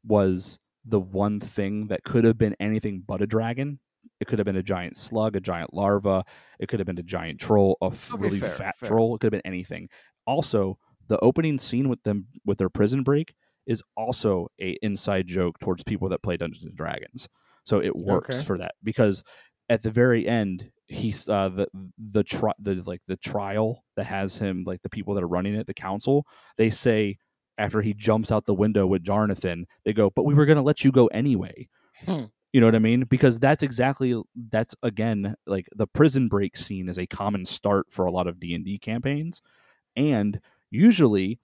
was the one thing that could have been anything but a dragon. It could have been a giant slug, a giant larva. It could have been a giant troll, a f- really fair, fat fair. troll. It could have been anything. Also, the opening scene with them with their prison break is also a inside joke towards people that play Dungeons and Dragons. So it works Okay. for that because at the very end, he's uh, the the tri- the like the trial that has him like the people that are running it, the council. They say after he jumps out the window with Jarnathan, they go, "But we were going to let you go anyway." Hmm. You know what I mean? Because that's exactly that's again like the prison break scene is a common start for a lot of D and D campaigns, and usually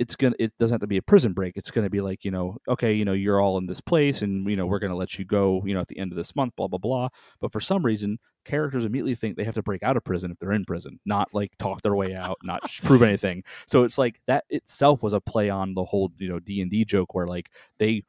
it's gonna it doesn't have to be a prison break. It's gonna be like you know okay you know you're all in this place and you know we're gonna let you go you know at the end of this month blah blah blah. But for some reason characters immediately think they have to break out of prison if they're in prison not like talk their way out not prove anything. So it's like that itself was a play on the whole you know d&d joke where like they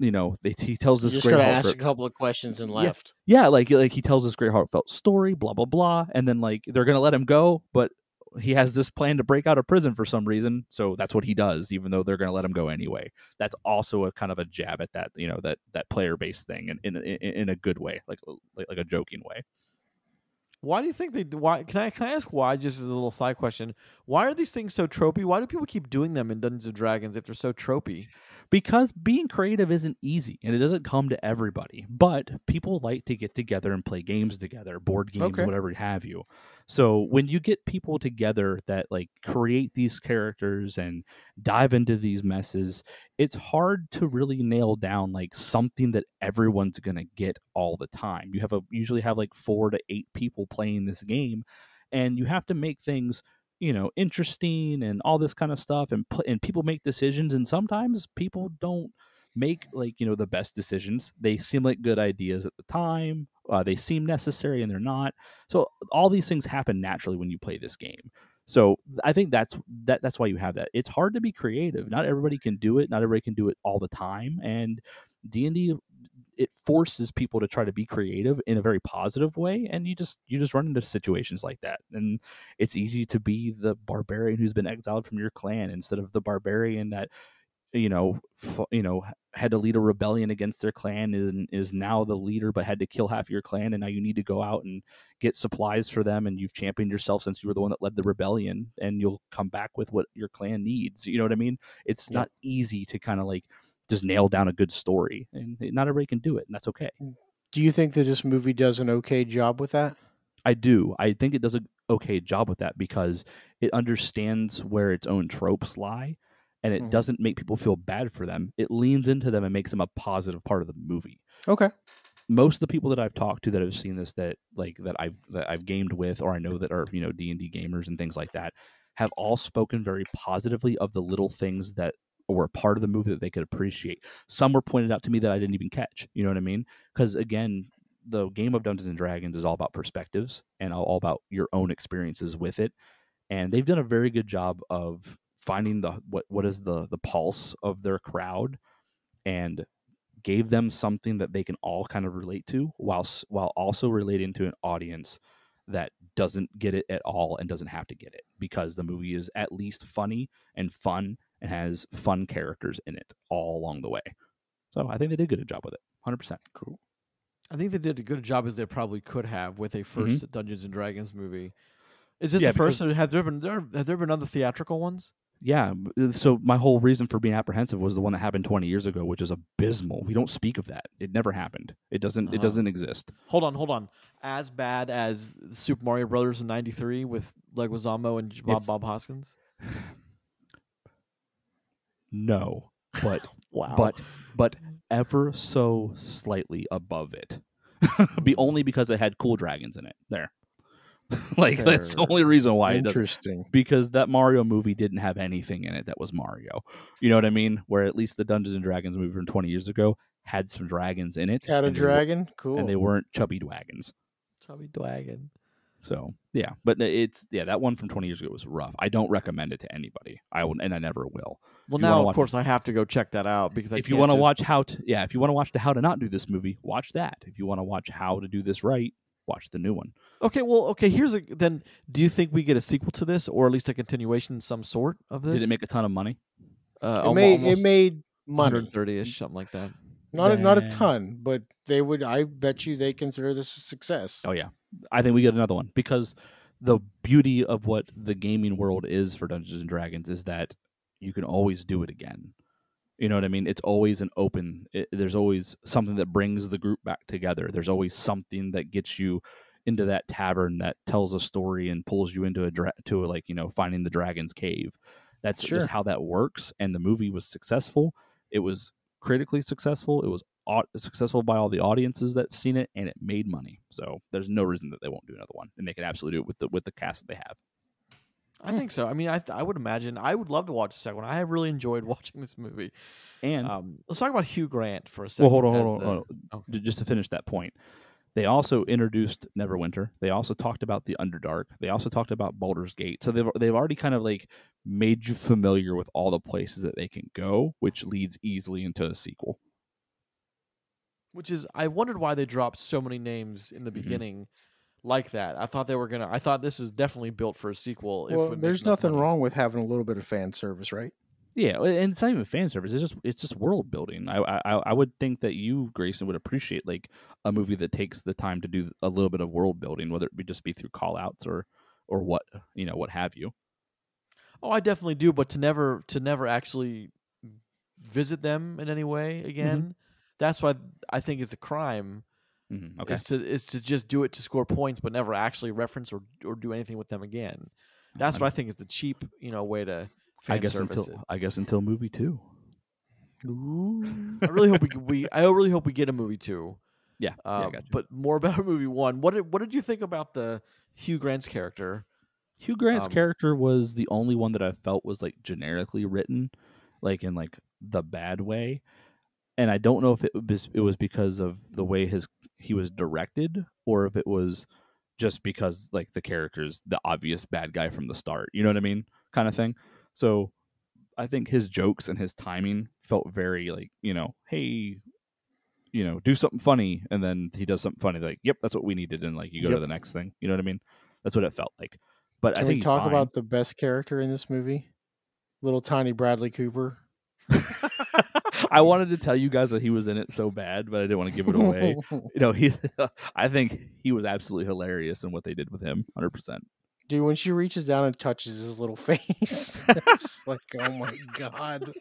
you know they, he tells You this just great gotta ask a couple of questions and left. yeah, like like he tells this great heartfelt story, blah blah blah, and then like they're gonna let him go, but he has this plan to break out of prison for some reason, so that's what he does, even though they're gonna let him go anyway. That's also a kind of a jab at that, you know, that that player based thing, in, in in a good way, like like like a joking way. Why do you think they? Why can I can I ask why? Just as a little side question, why are these things so tropey? Why do people keep doing them in Dungeons and Dragons if they're so tropey? Because being creative isn't easy and it doesn't come to everybody but people like to get together and play games together board games Okay. whatever have you so when you get people together that like create these characters and dive into these messes it's hard to really nail down like something that everyone's going to get all the time you have a usually have like 4 to 8 people playing this game and you have to make things you know interesting and all this kind of stuff and and people make decisions and sometimes people don't make like you know the best decisions. They seem like good ideas at the time uh, they seem necessary and they're not. So all these things happen naturally when you play this game. So i think that's that that's why you have that. It's hard to be creative. Not everybody can do it. Not everybody can do it all the time. And d&d it forces people to try to be creative in a very positive way and you just you just run into situations like that. And it's easy to be the barbarian who's been exiled from your clan instead of the barbarian that you know f- you know had to lead a rebellion against their clan and is now the leader but had to kill half your clan and now you need to go out and get supplies for them and you've championed yourself since you were the one that led the rebellion and you'll come back with what your clan needs. You know what i mean? It's Yep. not easy to kind of like just nail down a good story and not everybody can do it and that's okay Do you think that this movie does an okay job with that? I do. I think it does a okay job with that because it understands where its own tropes lie and it Mhm. doesn't make people feel bad for them. It leans into them and makes them a positive part of the movie. Okay. Most of the people that I've talked to that have seen this that like that I've that I've gamed with or I know that are, you know, D&D gamers and things like that have all spoken very positively of the little things that were a part of the movie that they could appreciate. Some were pointed out to me that I didn't even catch. You know what I mean? Because again, the game of Dungeons and Dragons is all about perspectives and all about your own experiences with it. And they've done a very good job of finding the what what is the the pulse of their crowd and gave them something that they can all kind of relate to while while also relating to an audience that doesn't get it at all and doesn't have to get it because the movie is at least funny and fun and has fun characters in it all along the way. So I think they did a good job with it. 100%. Cool. I think they did a good job as they probably could have with a 1st Dungeons and Dragons movie. Is this Yeah, the first? or Have there been there have there been other theatrical ones? Yeah. So my whole reason for being apprehensive was the one that happened 20 years ago, which is abysmal. We don't speak of that. It never happened. It doesn't. It Uh-huh. doesn't exist. Hold on, hold on. As bad as Super Mario Brothers in '93 with Leguizamo and Bob If- Bob Hoskins. No, but Wow. but but ever so slightly above it. Be only because it had cool dragons in it. There. like that's the only reason why it. Interesting. Because that Mario movie didn't have anything in it that was Mario. You know what I mean? Where at least the Dungeons and Dragons movie from 20 years ago had some dragons in it. Had a and they were- dragon? Cool. and they weren't chubby dragons. Chubby Dragon. So yeah, but it's yeah that one from 20 years ago was rough. I don't recommend it to anybody. I will, and I never will. Well, If you wanna now of watch- course I have to go check that out because I if you want to watch how to yeah, if you want to watch the how to not do this movie, watch that. If you want to watch how to do this right, watch the new one. Okay, well, okay. Here's a then. Do you think we get a sequel to this, or at least a continuation, in some sort of this? Did it make a ton of money? Uh, It almo- made it made money. 130 ish, something like that. Not a, not a ton, but they would. I bet you they consider this a success. Oh yeah, I think we get another one because the beauty of what the gaming world is for Dungeons and Dragons is that you can always do it again. You know what I mean? It's always an open. It, there's always something that brings the group back together. There's always something that gets you into that tavern that tells a story and pulls you into a dra- to a, like you know finding the dragon's cave. That's Sure. just how that works. And the movie was successful. It was critically successful. It was successful by all the audiences that have seen it, and it made money. So there's no reason that they won't do another one, and they can absolutely do it with the with the cast that they have. I think so. I mean, I I would imagine I would love to watch the second one. I have really enjoyed watching this movie. And Um, let's talk about Hugh Grant for a well, second. hold on, hold on, the- hold on. okay. Just to finish that point, they also introduced Neverwinter. They also talked about the Underdark. They also talked about Baldur's Gate. So they've they've already kind of like made you familiar with all the places that they can go, which leads easily into a sequel. Which is, I wondered why they dropped so many names in the Mhm. beginning like that. I thought they were gonna. I thought this is definitely built for a sequel. Well, it there's nothing money. wrong with having a little bit of fan service, right? Yeah, and it's not even fan service. It's just it's just world building. I, I I would think that you, Grayson, would appreciate like a movie that takes the time to do a little bit of world building, whether it be just be through call outs or or what you know what have you. Oh, I definitely do, but to never to never actually visit them in any way again. That's why I think it's a crime. Mhm, Okay, Is to is to just do it to score points, but never actually reference or or do anything with them again. That's I- what I think is the cheap, you know, way to I guess service until I guess until movie two. it. I really hope we we I really hope we get a movie too. Yeah, yeah, Um, got you. but more about movie one. What did what did you think about the Hugh Grant's character? Hugh Grant's um, character was the only one that I felt was like generically written, like in like the bad way. And I don't know if it was it was because of the way his he was directed, or if it was just because like the character's the obvious bad guy from the start. You know what I mean, kind of thing. So I think his jokes and his timing felt very like you know, hey, you know, do something funny, and then he does something funny. Like, yep, that's what we needed, and like you go to the next thing. You know what I mean? That's what it felt like. But Can I think we talk about the best character in this movie? Little tiny Bradley Cooper. I wanted to tell you guys that he was in it so bad, but I didn't want to give it away. you know, he. I think he was absolutely hilarious in what they did with him, hundred percent. Dude, when she reaches down and touches his little face, it's like, oh my god.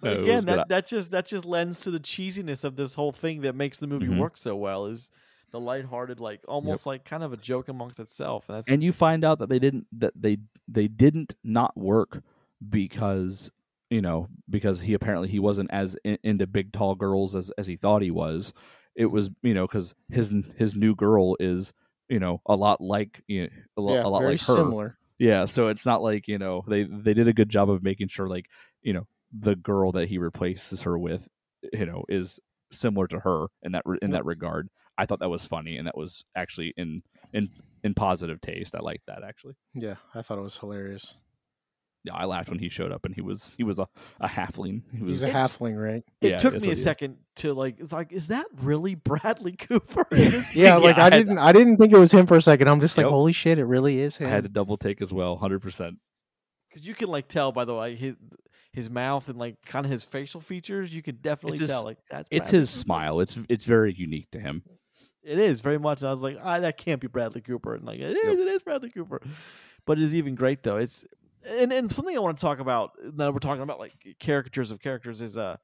But again, that, that just that just lends to the cheesiness of this whole thing that makes the movie Mhm. work so well. Is the lighthearted, like almost like kind of a joke amongst itself. And that's and you find out that they didn't that they they didn't not work because you know because he apparently he wasn't as in, into big tall girls as as he thought he was. It was you know because his his new girl is you know a lot like you know, a, lo- yeah, a lot very like her. similar. Yeah, so it's not like you know they they did a good job of making sure like you know the girl that he replaces her with, you know, is similar to her in that re- in that regard. I thought that was funny and that was actually in in in positive taste. I liked that actually. Yeah, I thought it was hilarious. Yeah, I laughed when he showed up and he was he was a, a halfling. He was He's a It's- halfling, right? it yeah, took me a he is. second to like. It's like, is that really Bradley Cooper? in this Yeah, Yeah, like I I, had- didn't I didn't think it was him for a second. I'm just like, Yep. holy shit, it really is him. I had to double take as well, hundred percent. because you can like tell by the way his his mouth and like kind of his facial features. You can definitely his- tell like that's It's Bradley his Cooper. smile. It's it's very unique to him. It is very much. I was like, ah, that can't be Bradley Cooper, and like it is, it is Bradley Cooper. But it's even great though. It's and and something I want to talk about now we're talking about like caricatures of characters is uh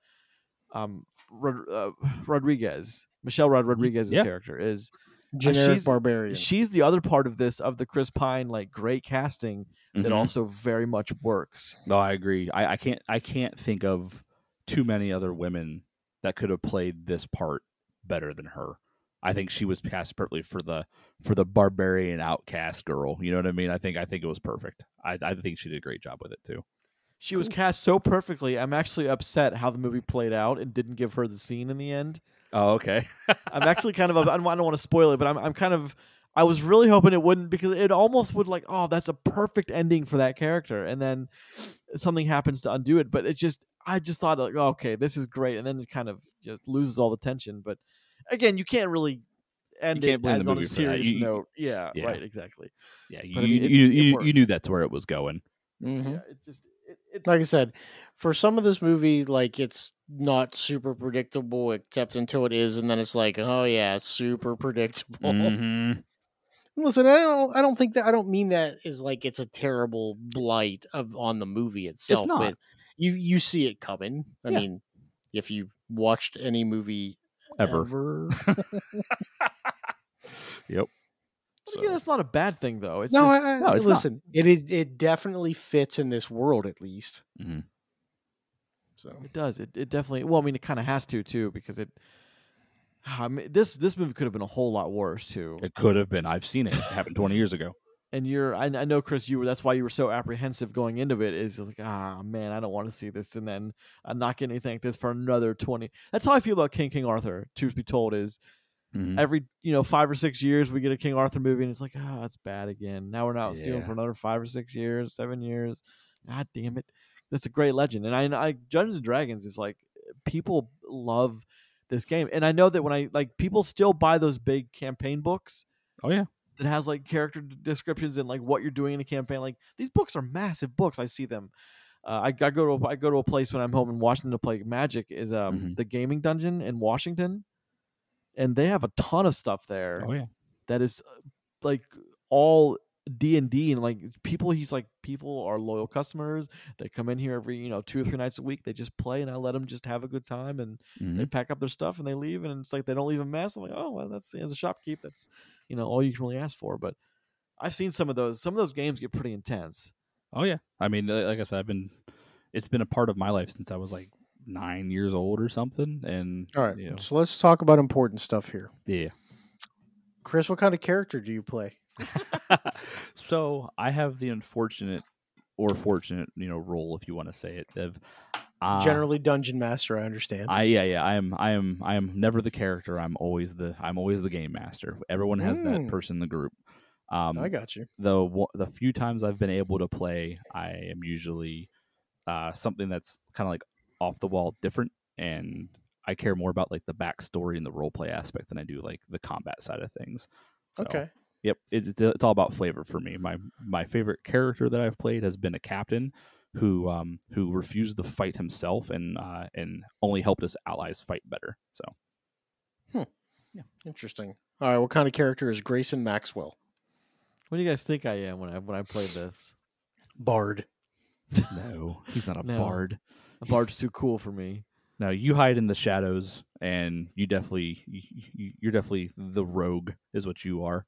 um Rod, uh, Rodriguez Michelle Rod Rodriguez's Yeah. character is Generic she's- barbarian. she's the other part of this of the Chris Pine like great casting that Mhm. also very much works. No, I agree. I, I can't I can't think of too many other women that could have played this part better than her. I think she was cast perfectly for the for the barbarian outcast girl. You know what I mean? I think I think it was perfect. I, I think she did a great job with it too. She was hmm. cast so perfectly. I'm actually upset how the movie played out and didn't give her the scene in the end. Oh, okay. I'm actually kind of I don't, I don't want to spoil it, but I'm I'm kind of I was really hoping it wouldn't because it almost would like oh that's a perfect ending for that character, and then something happens to undo it. But it just I just thought like oh, okay this is great, and then it kind of just loses all the tension. But again, you can't really end can't it blame the as on a movie for that. serious You- you- note. Yeah, Yeah. right, exactly. Yeah, you, I mean, you, you, you, you knew that's where it was going. Mhm. Yeah, it just it, it, Like I said, for some of this movie, like it's not super predictable, except until it is, and then it's like, oh yeah, super predictable. Mhm. Listen, I don't, I don't think that I don't mean that is like it's a terrible blight of on the movie itself, It's not. but you you see it coming. I Yeah. mean, if you've watched any movie Ever. ever, Yep. but again, it's not a bad thing though. It's no, just, I, I, no, it's not. listen, it is it definitely fits in this world at least. Mhm. So It does. It it definitely. Well, I mean, it kind of has to too because it. I mean, this this movie could have been a whole lot worse too. It could have been. I've seen it. It happened 20 years ago. And you're, I, I know, Chris, you were. That's why you were so apprehensive going into it. Is like, ah, man, I don't want to see this, and then I'm not getting anything like this for another twenty. That's how I feel about King King Arthur. Truth be told, is Mhm. every you know five or six years we get a King Arthur movie, and it's like, ah, it's bad again. Now we're not stealing for another five or six years, seven years. God damn it, that's a great legend. And I, I Dungeons and Dragons is like people love this game, and I know that when I like people still buy those big campaign books Oh, yeah. That has like character descriptions and like what you're doing in a campaign. Like these books are massive books. I see them. Uh, I, I go to a, I go to a place when I'm home in Washington to play Magic. Is um Mhm. the gaming dungeon in Washington, and they have a ton of stuff there Oh, yeah. that is uh, like all D and D and like people. He's like people are loyal customers. They come in here every you know two or three nights a week. They just play and I let them just have a good time and Mhm. they pack up their stuff and they leave and it's like they don't leave a mess. I'm like, oh well, that's as a shopkeep, that's you know all you can really ask for. But I've seen some of those. Some of those games get pretty intense. Oh, yeah. I mean, like I said, I've been, it's been a part of my life since I was like nine years old or something. And, all right, you know, so let's talk about important stuff here. yeah. Chris, what kind of character do you play? so I have the unfortunate or fortunate, you know, role, if you want to say it, of uh, Generally, dungeon master. I understand. I yeah yeah I am I am I am never the character. I'm always the I'm always the game master. Everyone has that Mm. person in the group. Um, I got you. the the few times I've been able to play, I am usually uh, something that's kind of like off the wall, different, and I care more about like the backstory and the role play aspect than I do like the combat side of things. So, Okay. Yep, it, it's it's all about flavor for me. My my favorite character that I've played has been a captain who um who refused to fight himself and uh and only helped his allies fight better. So yeah, Interesting. All right. What kind of character is Grayson Maxwell? What do you guys think I am when I when I played this? Bard. no, he's not a No. bard. A bard's too cool for me. No, you hide in the shadows, and you definitely you, you- you're definitely the rogue, is what you are.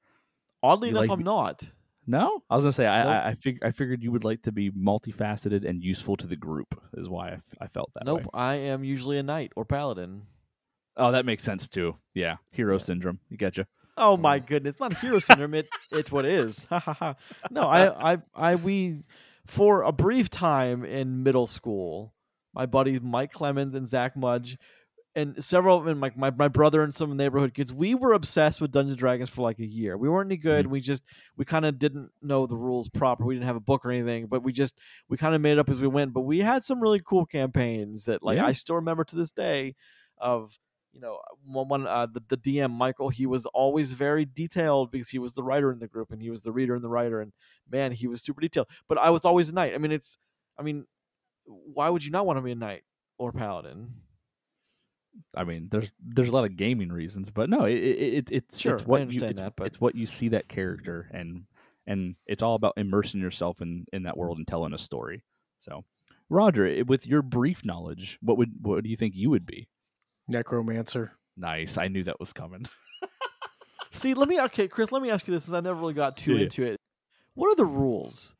Oddly You enough, like I'm not. No, I was gonna say I Nope. I, I, fig- I figured you would like to be multifaceted and useful to the group, is why I, f- I felt that Nope, way. I am usually a knight or paladin. Oh, that makes sense too. Yeah, hero Yeah. syndrome. You getcha. Oh my goodness, not hero syndrome. It it's what is. Ha ha ha. No, I I I we for a brief time in middle school, my buddies Mike Clemens and Zach Mudge, and several of them, like my, my brother and some neighborhood kids, we were obsessed with Dungeons and Dragons for like a year. We weren't any good. We just we kind of didn't know the rules proper. We didn't have a book or anything, but we just we kind of made it up as we went. But we had some really cool campaigns that like Yeah. I still remember to this day of you know one, one uh, the, the dm michael he was always very detailed because he was the writer in the group and he was the reader and the writer and man he was super detailed but i was always a knight i mean it's i mean why would you not want to be a knight or paladin I mean, there's there's a lot of gaming reasons, but no, it, it, it it's Sure, it's I what you understand it's, that, but- it's what you see that character and and it's all about immersing yourself in in that world and telling a story. So, Roger, eh, with your brief knowledge, what would what do you think you would be? Necromancer. Nice, I knew that was coming. see let me okay chris let me ask you this since i never really got too Yeah. into it what are the rules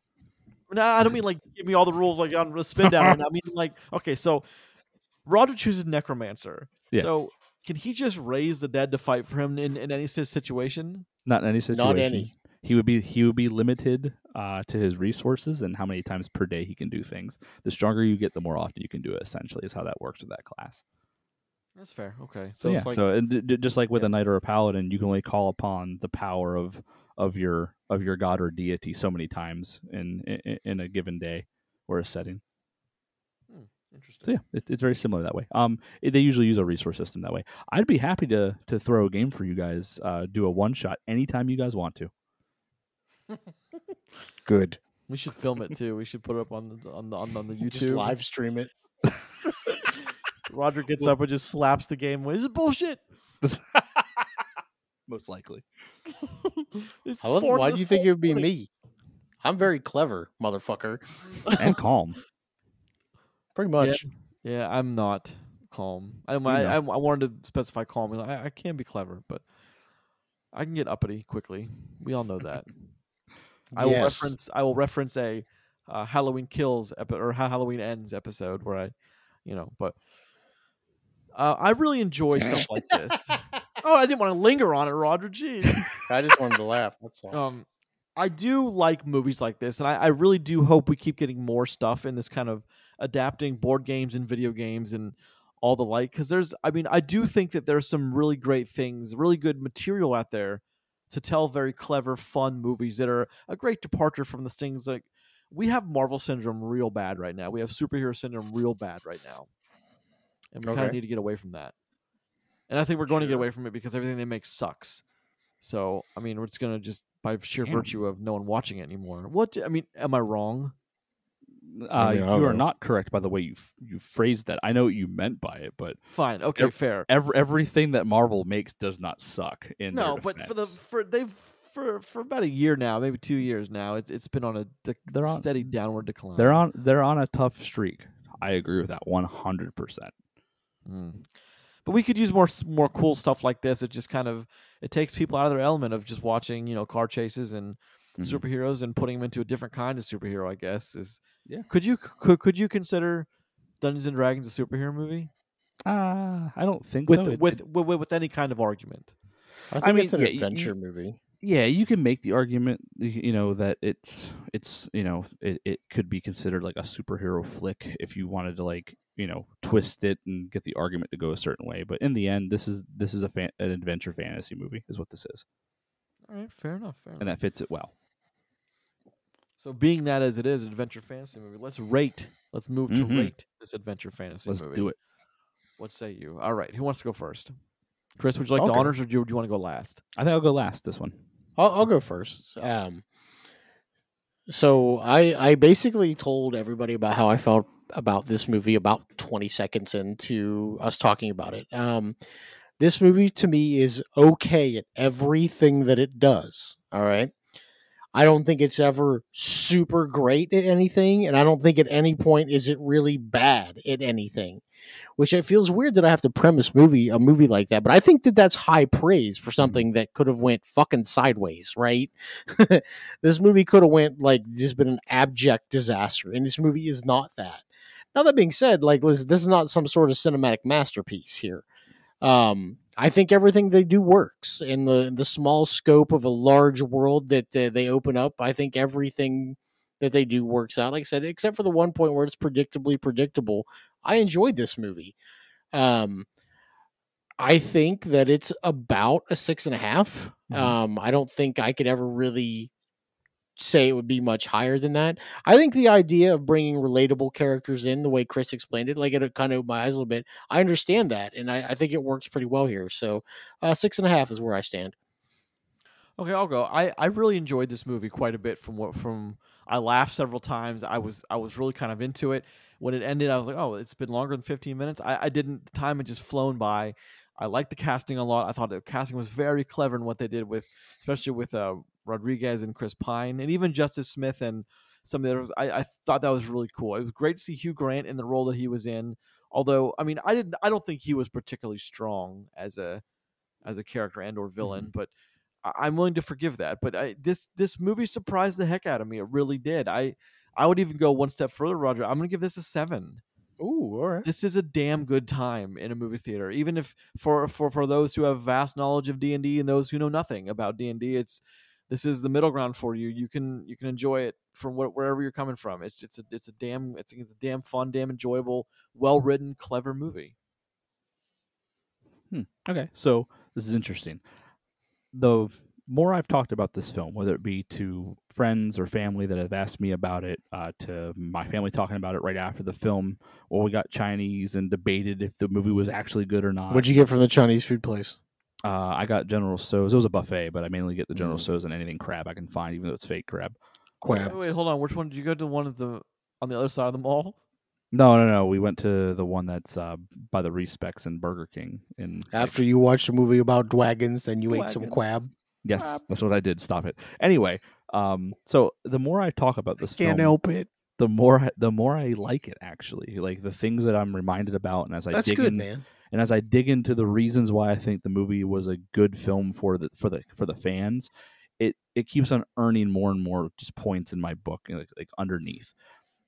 no i don't mean like give me all the rules like on a spin down i mean like okay so roger chooses necromancer Yeah. so can he just raise the dead to fight for him in, in any situation Not in any situation. Not any. He would be he would be limited uh, to his resources and how many times per day he can do things. The stronger you get, the more often you can do it. Essentially, is how that works with that class. That's fair. Okay. So, So, yeah, it's like so d- d- just like with Yeah. a knight or a paladin, you can only call upon the power of of your of your god or deity so many times in in, in a given day or a setting. Interesting. So yeah, it, it's very similar that way. Um, it, they usually use a resource system that way. I'd be happy to to throw a game for you guys. Uh, do a one shot anytime you guys want to. Good. We should film it too. We should put it up on the on the on, the- on the YouTube. Just live stream it. Roger gets up and just slaps the game. away. This is bullshit. Most likely. This I love Why do you think it would be me? I'm very clever, motherfucker. and calm. Pretty much. Yeah, I'm not calm. I I, know. I, I wanted to specify calm. I, I can be clever, but I can get uppity quickly. We all know that. I will reference. I will reference a uh, Halloween Kills epi- or how Halloween Ends episode where I, you know, but uh, I really enjoy stuff like this. Oh, I didn't want to linger on it, Roger. Jeez. I just wanted to laugh. That's all. um, I do like movies like this, and I, I really do hope we keep getting more stuff in this kind of adapting board games and video games and all the like. Because there's, I mean, I do think that there's some really great things, really good material out there to tell very clever, fun movies that are a great departure from the things like we have Marvel syndrome real bad right now. We have superhero syndrome real bad right now, and we kind of need to get away from that. And I think we're going to get away from it because everything they make sucks. So I mean, we're just gonna just by sheer Damn. virtue of no one watching it anymore. What I mean, am I wrong? Uh, mean, I you are know. not correct by the way you f- you phrased that. I know what you meant by it, but Fine, okay, Ev- fair. every, everything that Marvel makes does not suck. In No, their but for the for they've for for about a year now, maybe two years now, it's it's been on a de- They're on- steady downward decline. they're on they're on a tough streak. I agree with that one hundred percent. Mm. But we could use more more cool stuff like this. It just kind of it takes people out of their element of just watching, you know, car chases and Mhm. superheroes and putting them into a different kind of superhero. I guess is Yeah. Could you could could you consider Dungeons and Dragons a superhero movie Uh, I don't think with so. It- with, with with any kind of argument? I think mean, it's an yeah, y- y- adventure movie. yeah, you can make the argument, you know, that it's it's you know it, it could be considered like a superhero flick if you wanted to like you know twist it and get the argument to go a certain way. But in the end, this is this is a fan, an adventure fantasy movie, is what this is, All right, fair enough. Fair and enough. that fits it well. So being that as it is, an adventure fantasy movie, let's rate. Let's move to Mhm. rate this adventure fantasy Let's movie. do it. What say you? All right, who wants to go first? Chris, would you like I'll the go. honors, or do you, do you want to go last? I think I'll go last this one. I'll, I'll go first. Um, so I I basically told everybody about how I felt about this movie about 20 seconds into us talking about it. Um, this movie to me is okay at everything that it does. All right. I don't think it's ever super great at anything, and I don't think at any point is it really bad at anything. Which it feels weird that I have to premise movie a movie like that, but I think that that's high praise for something that could have went fucking sideways, right? this movie could have went like just been an abject disaster, and this movie is not that. Now that being said, like listen, this is not some sort of cinematic masterpiece here. Um, I think everything they do works in the the small scope of a large world that uh, they open up. I think everything that they do works out. Like I said, except for the one point where it's predictably predictable. I enjoyed this movie. Um, I think that it's about a six and a half. Mhm. Um, I don't think I could ever really say it would be much higher than that. I think the idea of bringing relatable characters in the way Chris explained it, like it kind of opened my eyes a little bit. I understand that, and I, I think it works pretty well here. So uh, six and a half is where I stand. Okay, I'll go. I, I really enjoyed this movie quite a bit. From what from I laughed several times. I was I was really kind of into it. When it ended, I was like, oh, it's been longer than fifteen minutes. I, I didn't. The time had just flown by. I liked the casting a lot. I thought the casting was very clever in what they did with, especially with uh, Rodriguez and Chris Pine, and even Justice Smith and some of the others. I, I thought that was really cool. It was great to see Hugh Grant in the role that he was in. Although, I mean, I didn't. I don't think he was particularly strong as a as a character and or villain, mm-hmm. but I- I'm willing to forgive that. But I, this this movie surprised the heck out of me. It really did. I I would even go one step further, Roger. I'm going to give this a seven. Ooh, all right. This is a damn good time in a movie theater, even if for for for those who have vast knowledge of D and D and those who know nothing about D and D. It's this is the middle ground for you. You can you can enjoy it from wh- wherever you're coming from. It's it's a it's a damn it's, it's a damn fun, damn enjoyable, well written, clever movie. Hmm. Okay, so this is interesting. The more I've talked about this film, whether it be to friends or family that have asked me about it, uh, to my family talking about it right after the film, or we got Chinese and debated if the movie was actually good or not. What'd you get from the Chinese food place? Uh, I got General Tso's. It was a buffet, but I mainly get the General Mm. Tso's and anything crab I can find, even though it's fake crab. Wait, wait, hold on. Which one did you go to? One of the on the other side of the mall? No, no, no. We went to the one that's uh, by the Respecs and Burger King. In After you watched a movie about dragons, and you ate some crab. yes, Crap. that's what I did. Stop it. Anyway, um, so the more I talk about this Can't film, help it. the more the more I like it. Actually, like the things that I'm reminded about, and as I That's dig good, in, man. And as I dig into the reasons why I think the movie was a good film for the for the for the fans, it it keeps on earning more and more just points in my book, like, like underneath.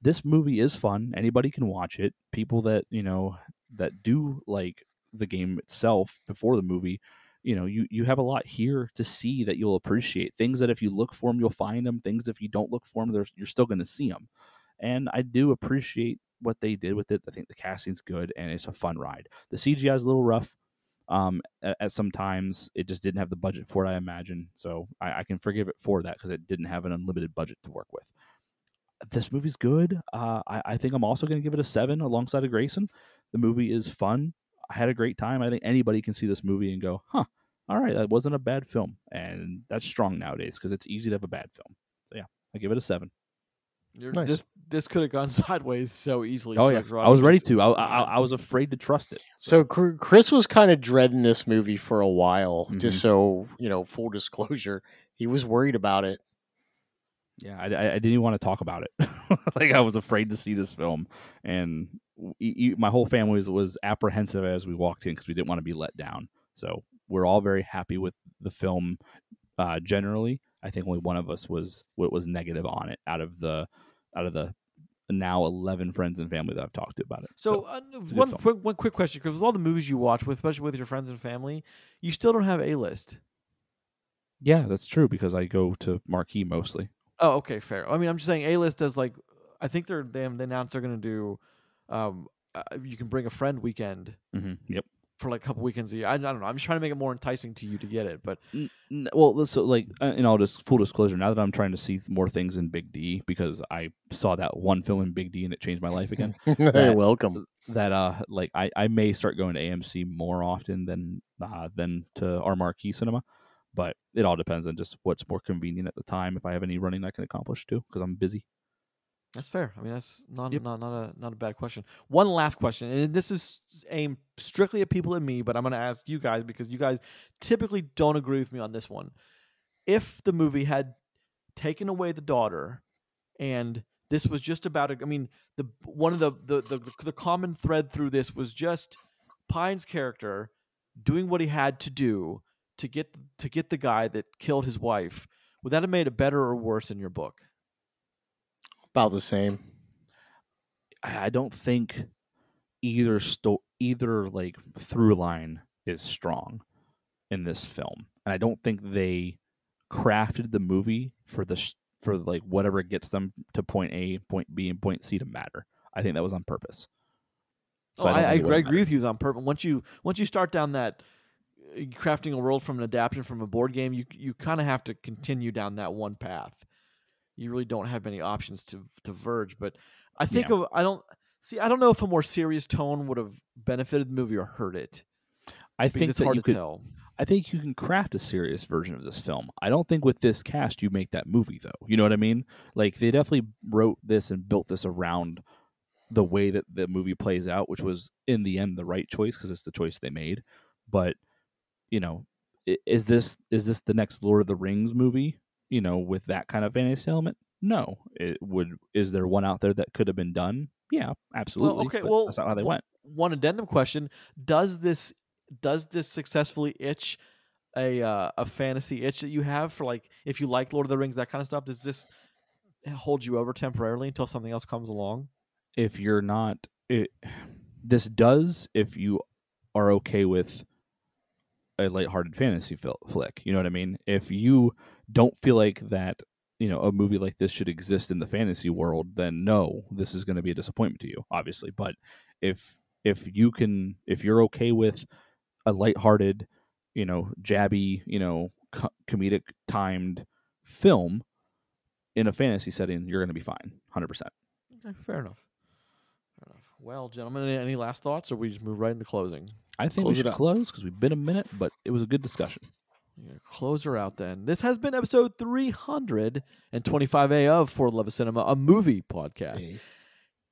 This movie is fun. Anybody can watch it. People that you know that do like the game itself before the movie, you know, you you have a lot here to see that you'll appreciate. Things that if you look for them, you'll find them. Things if you don't look for them, you're still going to see them. And I do appreciate what they did with it. I think the casting's good and it's a fun ride. The CGI is a little rough. Um, at, at some times it just didn't have the budget for it, I imagine. So I, I can forgive it for that because it didn't have an unlimited budget to work with. This movie's good. Uh, I, I think I'm also going to give it a seven alongside of Grayson. The movie is fun. I had a great time. I think anybody can see this movie and go, huh, all right, that wasn't a bad film. And that's strong nowadays because it's easy to have a bad film. So yeah, I give it a seven. You're, Nice. This this could have gone sideways so easily. Oh yeah, I was ready to. I, I, I was afraid to trust it. So Cr- Chris was kind of dreading this movie for a while. Just Mhm. so you know, full disclosure, he was worried about it. Yeah, I, I, I didn't even want to talk about it. like I was afraid to see this film, and w- e- e- my whole family was, was apprehensive as we walked in because we didn't want to be let down. So we're all very happy with the film. Uh, generally, I think only one of us was what was negative on it out of the out of the now eleven friends and family that I've talked to about it. So, uh, one quick one quick question because with all the movies you watch, with especially with your friends and family, you still don't have a list. yeah, that's true because I go to Marquee mostly. Oh, okay, fair. I mean, I'm just saying a list does like I think they're they, they announced they're gonna do. Um, uh, you can bring a friend weekend hmm Yep. For like a couple weekends a year. I, I don't know. I'm just trying to make it more enticing to you to get it, but N- n- well, so like, uh, and I'll just full disclosure. Now that I'm trying to see more things in Big D because I saw that one film in Big D and it changed my life again. You're That- welcome. that uh, like I, I may start going to AMC more often than uh, than to our marquee cinema, but it all depends on just what's more convenient at the time. If I have any running I can accomplish too, because I'm busy. That's fair. I mean, that's not Yep. not not a not a bad question. One last question, and this is aimed strictly at people and me, but I'm going to ask you guys because you guys typically don't agree with me on this one. If the movie had taken away the daughter, and this was just about, a, I mean, the one of the the the, the common thread through this was just Pine's character doing what he had to do to get to get the guy that killed his wife. Would that have made it better or worse in your book? About the same. I I don't think either sto- either like through line is strong in this film, and I don't think they crafted the movie for the sh- for like whatever gets them to point A, point B, and point C to matter. I think that was on purpose. So oh, don't I, I, agree, I agree mattered. with you on purpose. Once you once you start down that uh, crafting a world from an adaptation from a board game, you you kind of have to continue down that one path. You really don't have many options to to verge. But I think Yeah. of I don't see. I don't know if a more serious tone would have benefited the movie or hurt it. I think it's hard to could. tell. I think you can craft a serious version of this film. I don't think with this cast you make that movie though. You know what I mean? Like they definitely wrote this and built this around the way that the movie plays out, which was in the end the right choice because it's the choice they made. But you know, is this is this the next Lord of the Rings movie? You know, with that kind of fantasy element? No. It would. Is there one out there that could have been done? Yeah, absolutely. okay, but well, that's not how they well, went. One addendum question: Does this does this successfully itch a uh, a fantasy itch that you have for like if you like Lord of the Rings that kind of stuff? Does this hold you over temporarily until something else comes along? if you're not it, this does if you are okay with a lighthearted fantasy flick you know what i mean if you don't feel like that you know a movie like this should exist in the fantasy world then no this is going to be a disappointment to you obviously but if if you can if you're okay with a lighthearted you know jabby you know co- comedic timed film in a fantasy setting, you're going to be fine, hundred percent. Okay, fair enough. Fair enough. Well, gentlemen, any, any last thoughts, or we just move right into closing? I think Close we should close because we've been a minute, but it was a good discussion. Yeah, close her out then. This has been episode 325A of For the Love of Cinema, a movie podcast. Hey.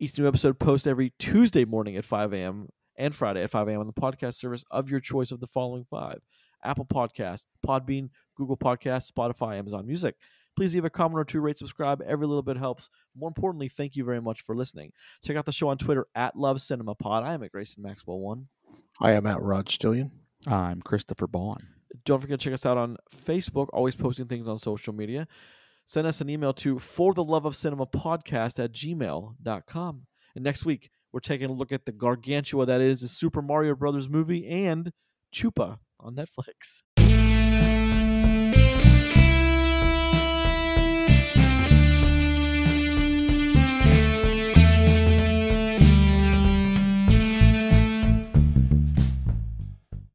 Each new episode posts every Tuesday morning at 5 a.m. and Friday at 5 a.m. on the podcast service of your choice of the following five Apple Podcasts, Podbean, Google Podcasts, Spotify, Amazon Music. Please leave a comment or two, rate, subscribe. Every little bit helps. More importantly, thank you very much for listening. Check out the show on Twitter at Love Cinema Pod. I am at Grayson Maxwell One. I am at Rod Stillion. I'm Christopher Boughan. Don't forget to check us out on Facebook, always posting things on social media. Send us an email to for the love of cinema podcast at gmail.com. And next week, we're taking a look at the gargantua that is the Super Mario Brothers movie and Chupa on Netflix.